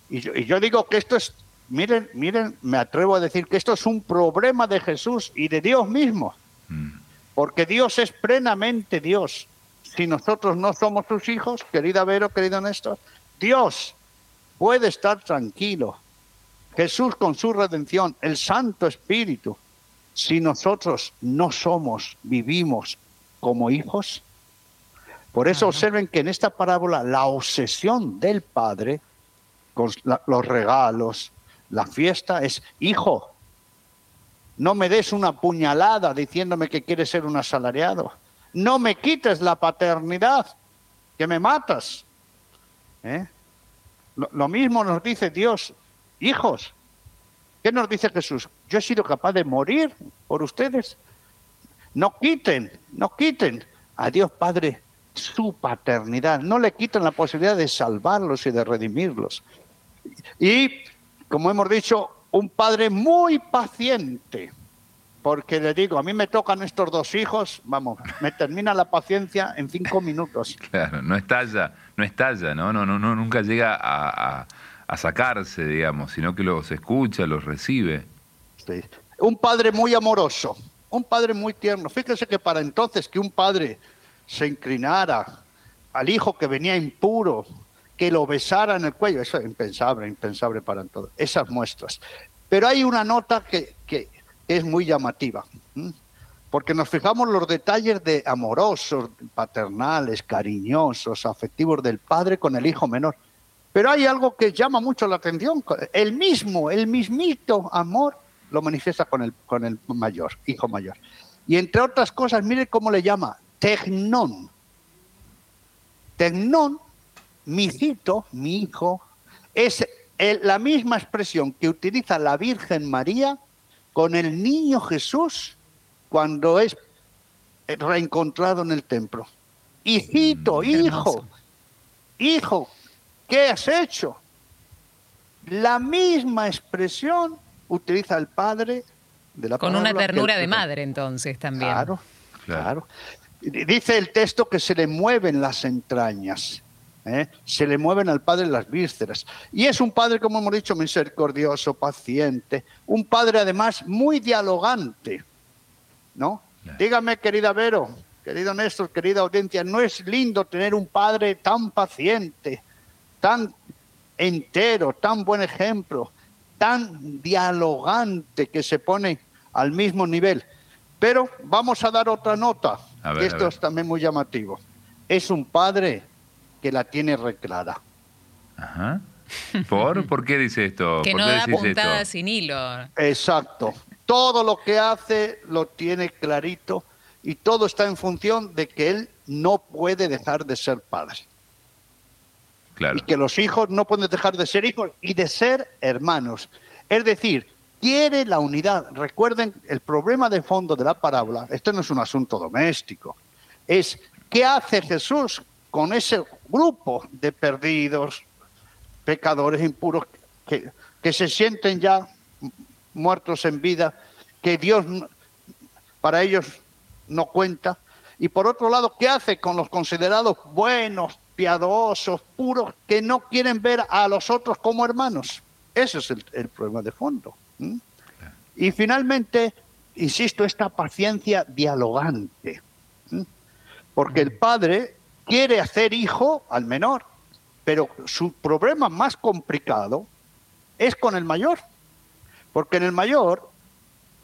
Y yo digo que esto es, miren, miren, me atrevo a decir que esto es un problema de Jesús y de Dios mismo. Porque Dios es plenamente Dios. Si nosotros no somos sus hijos, querida Vero, querido Néstor, Dios puede estar tranquilo. Jesús con su redención, el Santo Espíritu, si nosotros no somos, vivimos como hijos. Por eso observen que en esta parábola la obsesión del Padre con la- los regalos, la fiesta, es hijo. No me des una puñalada diciéndome que quieres ser un asalariado. No me quites la paternidad, que me matas. ¿Eh? Lo, lo mismo nos dice Dios, hijos. ¿Qué nos dice Jesús? Yo he sido capaz de morir por ustedes. No quiten, no quiten a Dios Padre su paternidad. No le quiten la posibilidad de salvarlos y de redimirlos. Y, como hemos dicho, un padre muy paciente. Porque le digo, a mí me tocan estos dos hijos, vamos, me termina la paciencia en cinco minutos. Claro, no estalla, no estalla, ¿no? No, no, no nunca llega a, a- a sacarse, digamos, sino que los escucha, los recibe. Sí. Un padre muy amoroso, un padre muy tierno. Fíjese que para entonces que un padre se inclinara al hijo que venía impuro, que lo besara en el cuello, eso es impensable, impensable para todos, esas muestras. Pero hay una nota que, que es muy llamativa, porque nos fijamos los detalles de amorosos, paternales, cariñosos, afectivos del padre con el hijo menor. Pero hay algo que llama mucho la atención. El mismo, el mismito amor lo manifiesta con el, con el mayor, hijo mayor. Y entre otras cosas, mire cómo le llama, tecnón. Tecnón, mi hijito, mi hijo, es el- la misma expresión que utiliza la Virgen María con el niño Jesús cuando es reencontrado en el templo. hijito, Mm, hijo, hijo, ¿qué has hecho? La misma expresión utiliza el padre de la Con una ternura de madre, entonces, también. Claro, Claro. claro. Dice el texto que se le mueven las entrañas. ¿Eh? Se le mueven al padre las vísceras. Y es un padre, como hemos dicho, misericordioso, paciente. Un padre, además, muy dialogante. ¿No? Dígame, querida Vero, querido Néstor, querida audiencia, ¿no es lindo tener un padre tan paciente, tan entero, tan buen ejemplo, tan dialogante que se pone al mismo nivel? Pero vamos a dar otra nota. Ver, a Esto es también muy llamativo. Es un padre que la tiene reclara. Ajá. ¿Por? ¿Por qué dice esto? Que ¿Por no qué da puntada esto? sin hilo. Exacto. Todo lo que hace lo tiene clarito y todo está en función de que él no puede dejar de ser padre. Claro. Y que los hijos no pueden dejar de ser hijos y de ser hermanos. Es decir, quiere la unidad. Recuerden, el problema de fondo de la parábola, esto no es un asunto doméstico, es qué hace Jesús con ese grupo de perdidos, pecadores impuros, que, que se sienten ya muertos en vida, que Dios para ellos no cuenta. Y por otro lado, ¿qué hace con los considerados buenos, piadosos, puros, que no quieren ver a los otros como hermanos? Ese es el, el problema de fondo. Y finalmente, insisto, esta paciencia dialogante. Porque el padre quiere hacer hijo al menor, pero su problema más complicado es con el mayor. Porque en el mayor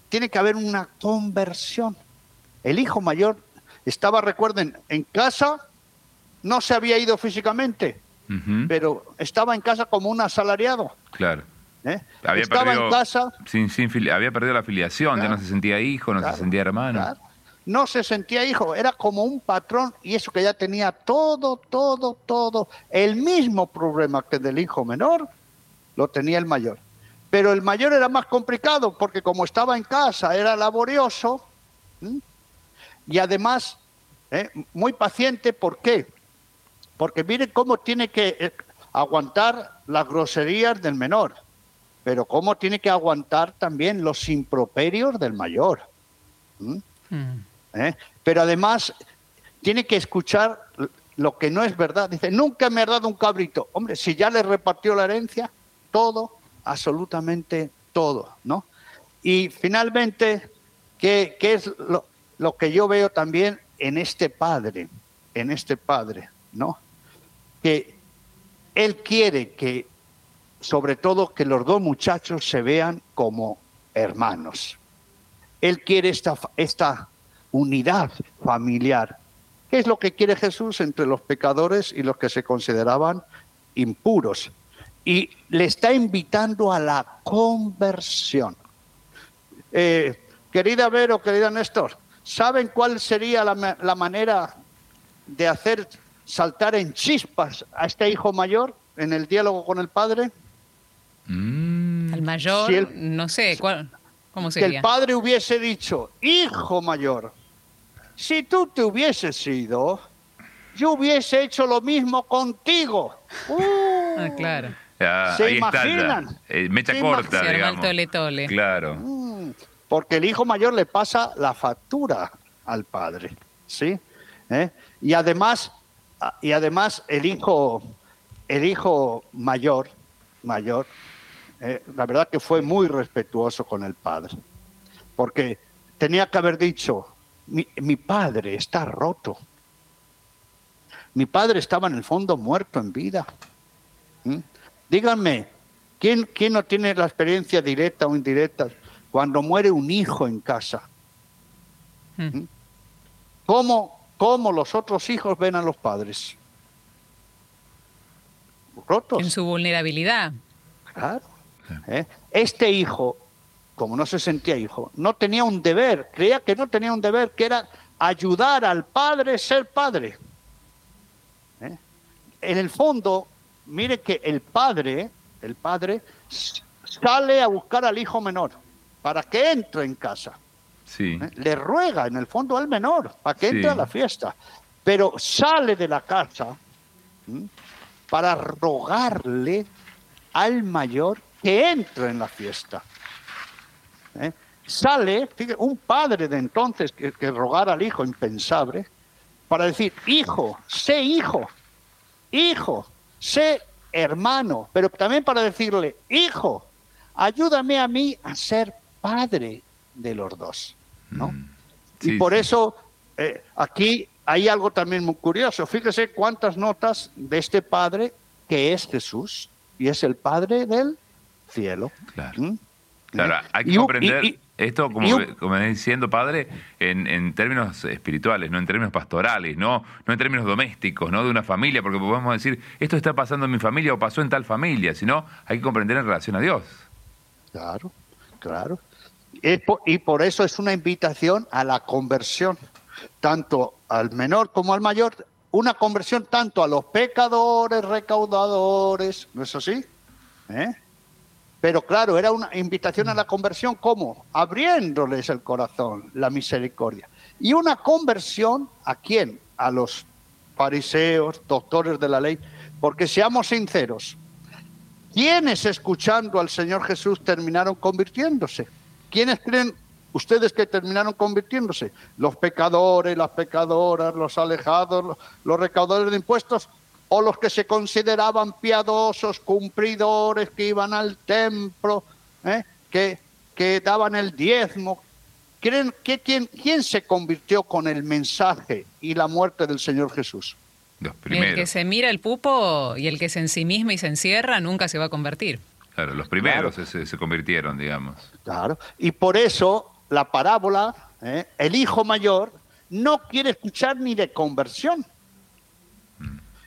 tiene que haber una conversión. El hijo mayor estaba, recuerden, en casa, no se había ido físicamente, pero estaba en casa como un asalariado. Claro. ¿eh? Había estaba perdido, en casa, sin, sin había perdido la afiliación, ya no se sentía hijo, no Claro, se sentía hermano. claro. No se sentía hijo, era como un patrón y eso que ya tenía todo, todo, todo, el mismo problema que del hijo menor, lo tenía el mayor. Pero el mayor era más complicado porque como estaba en casa, era laborioso y además ¿eh? muy paciente. ¿Por qué? Porque miren cómo tiene que eh, aguantar las groserías del menor, pero cómo tiene que aguantar también los improperios del mayor. ¿Eh? Pero además tiene que escuchar lo que no es verdad. Dice, nunca me ha dado un cabrito. Hombre, si ya le repartió la herencia, todo, absolutamente todo, ¿no? Y finalmente, ¿qué, qué es lo, lo que yo veo también en este padre? En este padre, ¿no? Que él quiere que, sobre todo, que los dos muchachos se vean como hermanos. Él quiere esta, esta unidad familiar. ¿Qué es lo que quiere Jesús entre los pecadores y los que se consideraban impuros? Y le está invitando a la conversión. Eh, querida Vero, querida Néstor, ¿saben cuál sería la, la manera de hacer saltar en chispas a este hijo mayor en el diálogo con el padre? Mm, Al mayor, Si el- no sé, ¿cuál, ¿cómo que el sería? padre hubiese dicho, hijo mayor, si tú te hubieses ido, yo hubiese hecho lo mismo contigo. Uh, Ah, claro. ah, ¿Se ahí está ya. imaginan? Eh, mecha ¿Se corta, el digamos. tole tole. Claro. mm, porque el hijo mayor le pasa la factura al padre, ¿sí? ¿Eh? Y además, y además el hijo, el hijo mayor, mayor, eh, la verdad que fue muy respetuoso con el padre, porque tenía que haber dicho, mi, mi padre está roto, mi padre estaba en el fondo muerto en vida. ¿Mm? Díganme, ¿quién, ¿quién no tiene la experiencia directa o indirecta cuando muere un hijo en casa? Mm. ¿Cómo, cómo los otros hijos ven a los padres? Rotos. En su vulnerabilidad. Claro. ¿eh? Este hijo, como no se sentía hijo, no tenía un deber, creía que no tenía un deber, que era ayudar al padre a ser padre. ¿eh? En el fondo, mire que el padre, el padre sale a buscar al hijo menor para que entre en casa. Sí. ¿eh? Le ruega en el fondo al menor para que Sí. entre a la fiesta. pero sale de la casa para rogarle al mayor que entre en la fiesta. ¿Eh? Sale, fíjate, un padre de entonces que, que rogara al hijo impensable para decir, hijo, sé hijo, hijo, sé hermano, pero también para decirle, hijo, ayúdame a mí a ser padre de los dos. ¿no? Mm. y por sí. eso eh, aquí hay algo también muy curioso. Fíjese cuántas notas de este Padre que es Jesús y es el Padre del cielo. Claro. ¿Mm? Claro, ¿Eh? hay que Y comprender y- esto, como, y como diciendo, padre, en, en términos espirituales, no en términos pastorales, no, no en términos domésticos, no de una familia, porque podemos decir, esto está pasando en mi familia o pasó en tal familia, sino hay que comprender en relación a Dios. Claro, claro. Y por eso es una invitación a la conversión, tanto al menor como al mayor, una conversión tanto a los pecadores, recaudadores, ¿no es así? ¿Eh? Pero claro, era una invitación a la conversión, ¿cómo? Abriéndoles el corazón, la misericordia. Y una conversión a quién? A los fariseos, doctores de la ley, porque seamos sinceros, ¿Quiénes escuchando al Señor Jesús terminaron convirtiéndose? ¿Quiénes creen ustedes que terminaron convirtiéndose? Los pecadores, las pecadoras, los alejados, los, los recaudadores de impuestos o los que se consideraban piadosos, cumplidores, que iban al templo, ¿eh? que, que daban el diezmo. ¿Creen que quién, quién se convirtió con el mensaje y la muerte del Señor Jesús? Los El que primeros. se mira el pupo y el que se ensimisma y se encierra nunca se va a convertir. Claro, los primeros se, se convirtieron, digamos. Claro. Y por eso la parábola, ¿eh? el hijo mayor, no quiere escuchar ni de conversión.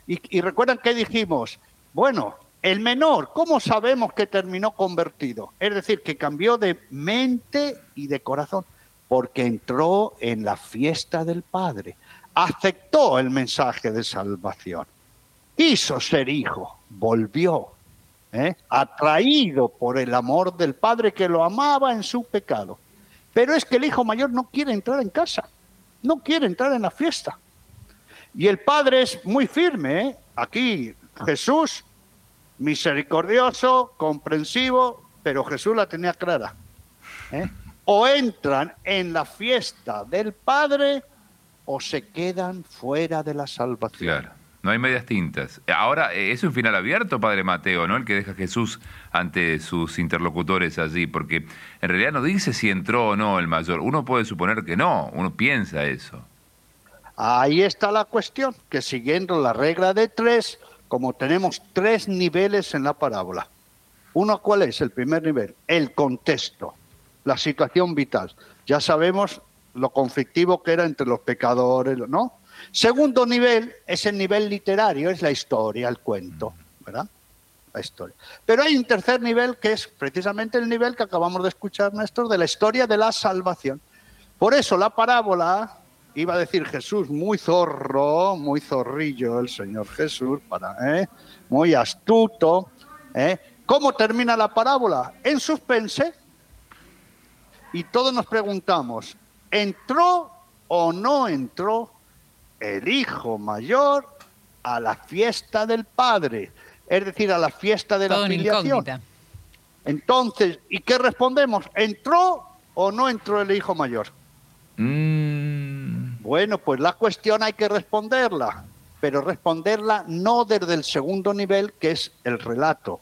Y, recuerdan que dijimos, bueno, el menor, ¿cómo sabemos que terminó convertido? Es decir, que cambió de mente y de corazón, porque entró en la fiesta del Padre, aceptó el mensaje de salvación, quiso ser hijo, volvió, ¿eh? atraído por el amor del Padre que lo amaba en su pecado. Pero es que el hijo mayor no quiere entrar en casa, no quiere entrar en la fiesta. Y el Padre es muy firme. ¿eh? Aquí Jesús, misericordioso, comprensivo, pero Jesús la tenía clara. ¿eh? O entran en la fiesta del Padre o se quedan fuera de la salvación. Claro. No hay medias tintas. Ahora, eh, es un final abierto, Padre Mateo, ¿no? El que deja a Jesús ante sus interlocutores allí, porque en realidad no dice si entró o no el mayor. Uno puede suponer que no, uno piensa eso. Ahí está la cuestión, que siguiendo la regla de tres, como tenemos tres niveles en la parábola. Uno, ¿cuál es el primer nivel? El contexto, la situación vital. Ya sabemos lo conflictivo que era entre los pecadores, ¿no? Segundo nivel es el nivel literario, es la historia, el cuento, ¿verdad? La historia. Pero hay un tercer nivel que es precisamente el nivel que acabamos de escuchar, Néstor, de la historia de la salvación. Por eso la parábola, iba a decir Jesús, muy zorro, muy zorrillo el Señor Jesús, para, ¿eh? muy astuto. ¿eh? ¿Cómo termina la parábola? En suspense. Y todos nos preguntamos, ¿entró o no entró el hijo mayor a la fiesta del Padre? Es decir, a la fiesta de la Todo filiación. incógnita. Entonces, ¿y qué respondemos? ¿Entró o no entró el hijo mayor? Mm, Bueno, pues la cuestión hay que responderla, pero responderla no desde el segundo nivel, que es el relato,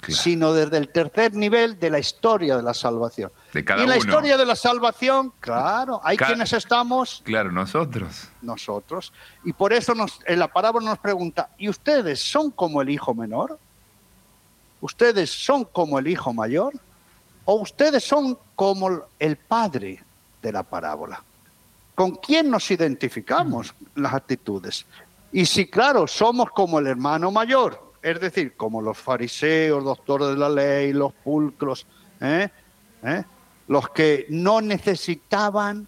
claro. sino desde el tercer nivel de la historia de la salvación. De cada y la uno. historia de la salvación, claro, hay Ca- quienes estamos Claro, nosotros. nosotros, y por eso nos, en la parábola nos pregunta, ¿y ustedes son como el hijo menor? ¿Ustedes son como el hijo mayor? ¿O ustedes son como el padre de la parábola? ¿Con quién nos identificamos las actitudes? Y si, claro, somos como el hermano mayor, es decir, como los fariseos, doctores de la ley, los pulcros, ¿eh? ¿Eh? los que no necesitaban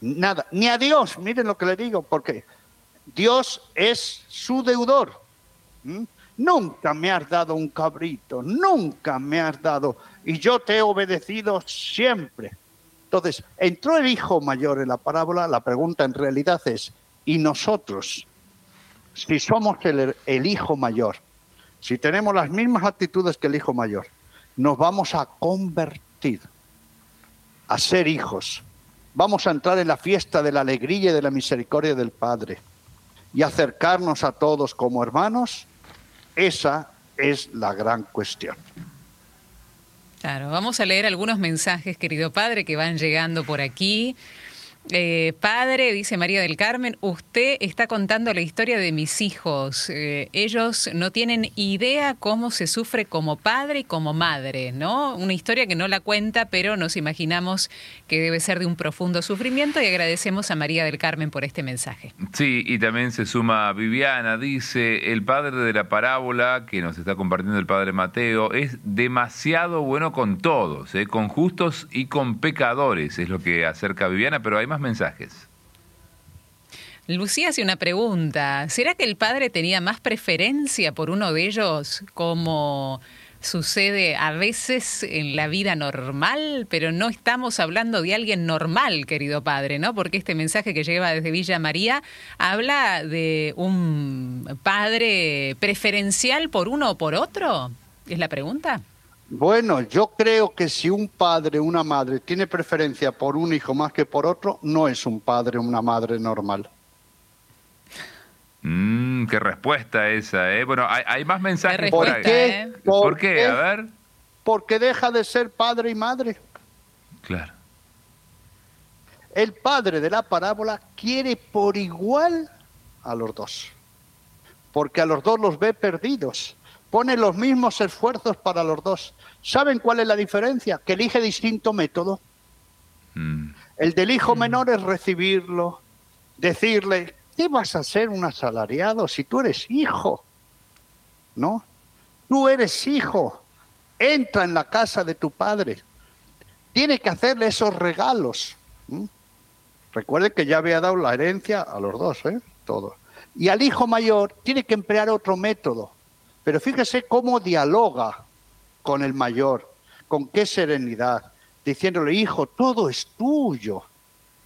nada, ni a Dios, miren lo que le digo, porque Dios es su deudor. Nunca me has dado un cabrito, nunca me has dado, y yo te he obedecido siempre. Entonces, entró el hijo mayor en la parábola, la pregunta en realidad es, Y nosotros, si somos el, hijo mayor, si tenemos las mismas actitudes que el hijo mayor, nos vamos a convertir a ser hijos. Vamos a entrar en la fiesta de la alegría y de la misericordia del Padre y acercarnos a todos como hermanos. Esa es la gran cuestión. Claro, vamos a leer algunos mensajes, querido padre, que van llegando por aquí. Eh, padre, dice María del Carmen, usted está contando la historia de mis hijos. Eh, ellos no tienen idea cómo se sufre como padre y como madre, ¿no? Una historia que no la cuenta, pero nos imaginamos que debe ser de un profundo sufrimiento y agradecemos a María del Carmen por este mensaje. Sí, y también se suma Viviana, dice, el padre de la parábola que nos está compartiendo el padre Mateo es demasiado bueno con todos, ¿eh? con justos y con pecadores, es lo que acerca Viviana, pero hay más mensajes. Lucía hace una pregunta. ¿Será que el padre tenía más preferencia por uno de ellos como sucede a veces en la vida normal? Pero no estamos hablando de alguien normal, querido padre, ¿no? Porque este mensaje que lleva desde Villa María habla de un padre preferencial por uno o por otro. ¿Es la pregunta? Bueno, yo creo que si un padre o una madre tiene preferencia por un hijo más que por otro, no es un padre o una madre normal. Mm, qué respuesta esa, ¿eh? Bueno, hay, hay más mensajes Qué por ahí. ¿eh? ¿Por qué? A ver. Porque deja de ser padre y madre. Claro. El padre de la parábola quiere por igual a los dos, porque a los dos los ve perdidos. Pone los mismos esfuerzos para los dos. ¿Saben cuál es la diferencia? Que elige distinto método. Mm. El del hijo menor es recibirlo, decirle, ¿qué vas a ser un asalariado si tú eres hijo? ¿No? Tú eres hijo. Entra en la casa de tu padre. Tiene que hacerle esos regalos. ¿m? Recuerde que ya había dado la herencia a los dos, ¿eh? Todo. Y al hijo mayor tiene que emplear otro método. Pero fíjese cómo dialoga con el mayor, con qué serenidad, diciéndole, hijo, todo es tuyo.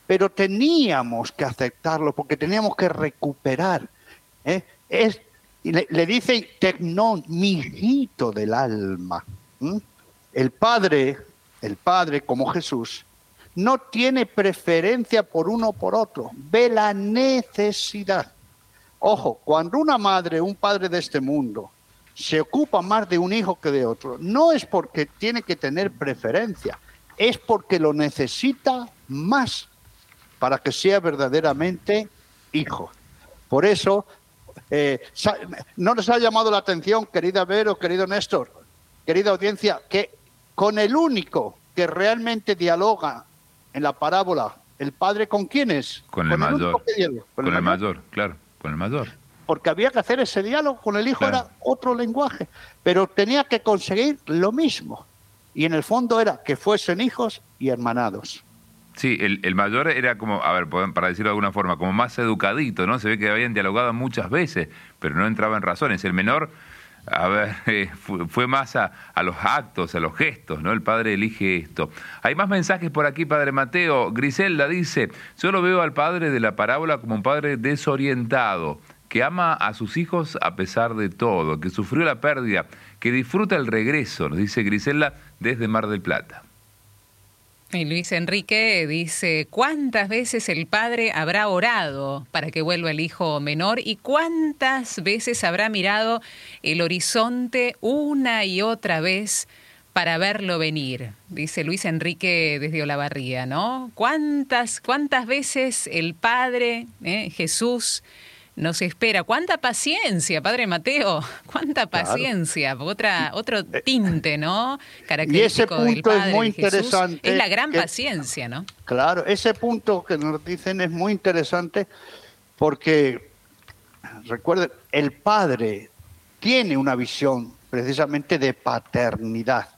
Pero teníamos que aceptarlo porque teníamos que recuperar. ¿eh? Le, le dice tecnón, mi hijito del alma. El padre, el padre como Jesús, no tiene preferencia por uno o por otro, ve la necesidad. Ojo, cuando una madre, un padre de este mundo, se ocupa más de un hijo que de otro, no es porque tiene que tener preferencia, es porque lo necesita más para que sea verdaderamente hijo. Por eso, eh, no les ha llamado la atención, querida Vero, querido Néstor, querida audiencia, que con el único que realmente dialoga en la parábola, el padre con quién es? Con el mayor. Con el mayor, claro, con el mayor. Porque había que hacer ese diálogo con el hijo, Claro. era otro lenguaje, pero tenía que conseguir lo mismo. Y en el fondo era que fuesen hijos y hermanados. Sí, el, el mayor era como, a ver, para decirlo de alguna forma, como más educadito, ¿no? Se ve que habían dialogado muchas veces, pero no entraba en razones. El menor, a ver, eh, fue, fue más a, a los actos, a los gestos, ¿no? El padre elige esto. Hay más mensajes por aquí, padre Mateo. Griselda dice, solo veo al padre de la parábola como un padre desorientado, que ama a sus hijos a pesar de todo, que sufrió la pérdida, que disfruta el regreso, nos dice Griselda desde Mar del Plata. Y Luis Enrique dice, ¿cuántas veces el padre habrá orado para que vuelva el hijo menor y cuántas veces habrá mirado el horizonte una y otra vez para verlo venir? Dice Luis Enrique desde Olavarría, ¿no? ¿Cuántas, cuántas veces el padre, eh, Jesús, nos espera? ¿Cuánta paciencia, padre Mateo? ¿Cuánta Claro. paciencia? Otra, otro tinte, ¿no? Y ese Característico del punto es Padre muy Jesús. interesante Es la gran que- paciencia, ¿no? Claro, ese punto que nos dicen es muy interesante porque, recuerden, el padre tiene una visión precisamente de paternidad,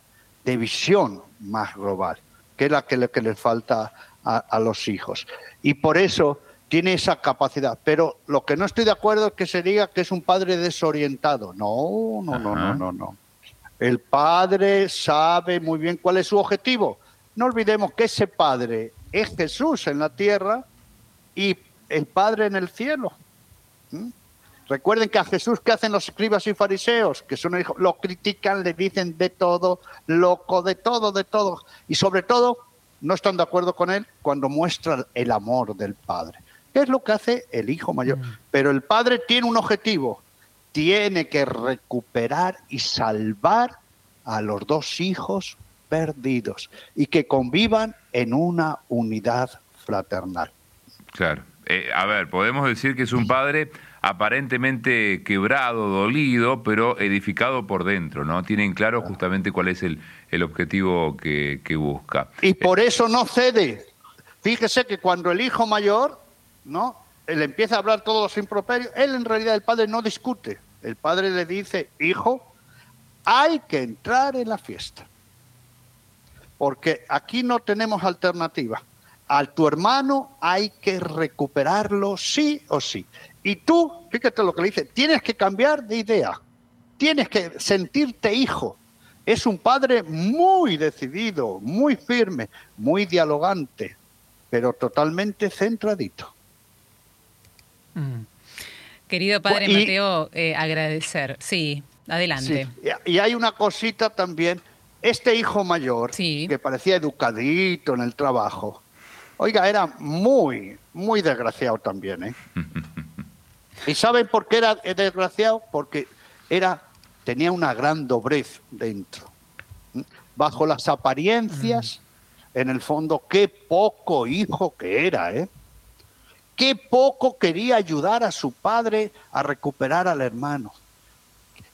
de visión más global, que es la que, le- que le falta a, a los hijos. Y por eso tiene esa capacidad. Pero lo que no estoy de acuerdo es que se diga que es un padre desorientado. No, no, no, no, no, no. El padre sabe muy bien cuál es su objetivo. No olvidemos que ese padre es Jesús en la tierra y el Padre en el cielo. ¿Mm? Recuerden que a Jesús, ¿qué hacen los escribas y fariseos? Que son hijos, lo critican, le dicen de todo, loco, de todo, de todo. Y sobre todo, no están de acuerdo con él cuando muestra el amor del Padre. ¿Qué es lo que hace el hijo mayor? Pero el Padre tiene un objetivo. Tiene que recuperar y salvar a los dos hijos perdidos y que convivan en una unidad fraternal. Claro. Eh, a ver, podemos decir que es un padre aparentemente quebrado, dolido, pero edificado por dentro, ¿no? Tienen claro justamente cuál es el, el objetivo que, que busca. Y por eso no cede. Fíjese que cuando el hijo mayor, ¿no? Él empieza a hablar todos los improperios, él en realidad el padre no discute. El padre le dice, hijo, hay que entrar en la fiesta. Porque aquí no tenemos alternativa. A tu hermano hay que recuperarlo sí o sí. Y tú, fíjate lo que le dice, tienes que cambiar de idea. Tienes que sentirte hijo. Es un padre muy decidido, muy firme, muy dialogante, pero totalmente centradito. Mm. Querido padre Y- Mateo, eh, agradecer. Sí, adelante. Sí. Y hay una cosita también. Este hijo mayor, Sí. que parecía educadito en el trabajo, oiga, era muy, muy desgraciado también. ¿eh? ¿Y saben por qué era desgraciado? Porque era, tenía una gran doblez dentro. Bajo las apariencias, en el fondo, qué poco hijo que era, ¿eh? Qué poco quería ayudar a su padre a recuperar al hermano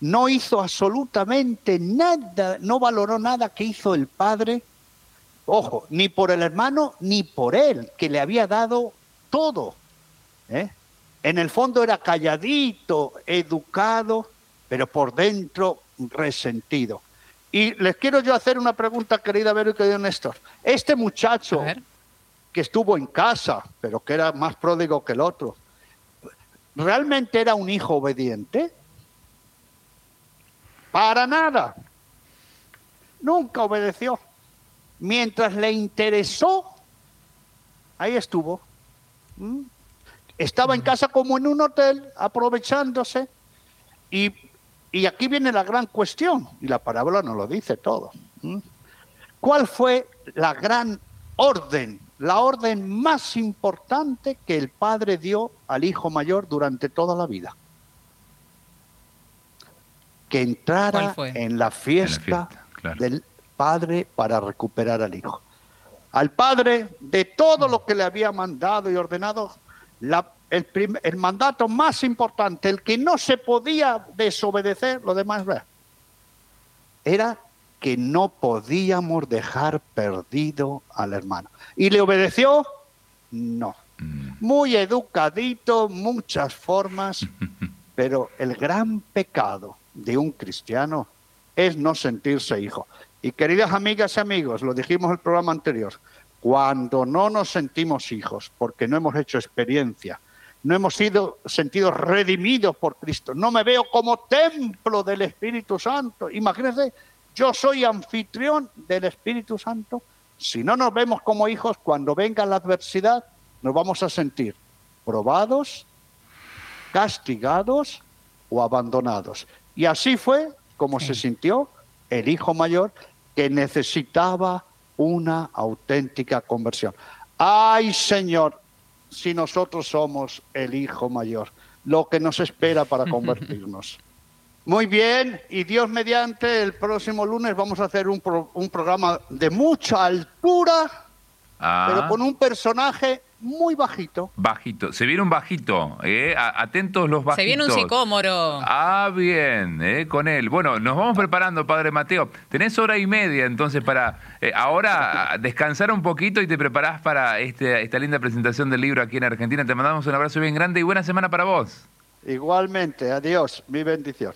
no hizo absolutamente nada, no valoró nada que hizo el padre, ojo, ni por el hermano ni por él, que le había dado todo. ¿eh? En el fondo era calladito, educado, pero por dentro resentido. Y les quiero yo hacer una pregunta, querida Vero y querido Néstor. Este muchacho. Que estuvo en casa, pero que era más pródigo que el otro, ¿realmente era un hijo obediente? Para nada. Nunca obedeció. Mientras le interesó, ahí estuvo. ¿Mm? Estaba en casa como en un hotel, aprovechándose. Y, y aquí viene la gran cuestión, y la parábola nos lo dice todo. ¿Mm? ¿Cuál fue la gran orden, la orden más importante que el padre dio al hijo mayor durante toda la vida? Que entrara en la fiesta, fiesta, claro. del padre para recuperar al hijo. Al padre, de todo lo que le había mandado y ordenado, la- el, prim- el mandato más importante, el que no se podía desobedecer, lo demás era que no podíamos dejar perdido al hermano. ¿Y le obedeció? No. Mm. Muy educadito, muchas formas, pero el gran pecado de un cristiano es no sentirse hijo. Y queridas amigas y amigos, lo dijimos en el programa anterior, cuando no nos sentimos hijos, porque no hemos hecho experiencia, no hemos sido sentidos redimidos por Cristo, no me veo como templo del Espíritu Santo. Imagínense, yo soy anfitrión del Espíritu Santo. Si no nos vemos como hijos, cuando venga la adversidad, nos vamos a sentir probados, castigados o abandonados. Y así fue como se sintió el hijo mayor que necesitaba una auténtica conversión. Ay Señor, si nosotros somos el hijo mayor, lo que nos espera para convertirnos. Muy bien, y Dios mediante, el próximo lunes vamos a hacer un, pro- un programa de mucha altura, Ah, pero con un personaje muy bajito. Bajito. Se viene un bajito. ¿eh? Atentos los bajitos. Se viene un sicómoro. Ah, bien, eh, con él. Bueno, nos vamos preparando, Padre Mateo. Tenés hora y media entonces para eh, ahora descansar un poquito y te preparás para este, esta linda presentación del libro aquí en Argentina. Te mandamos un abrazo bien grande y buena semana para vos. Igualmente, adiós, mi bendición.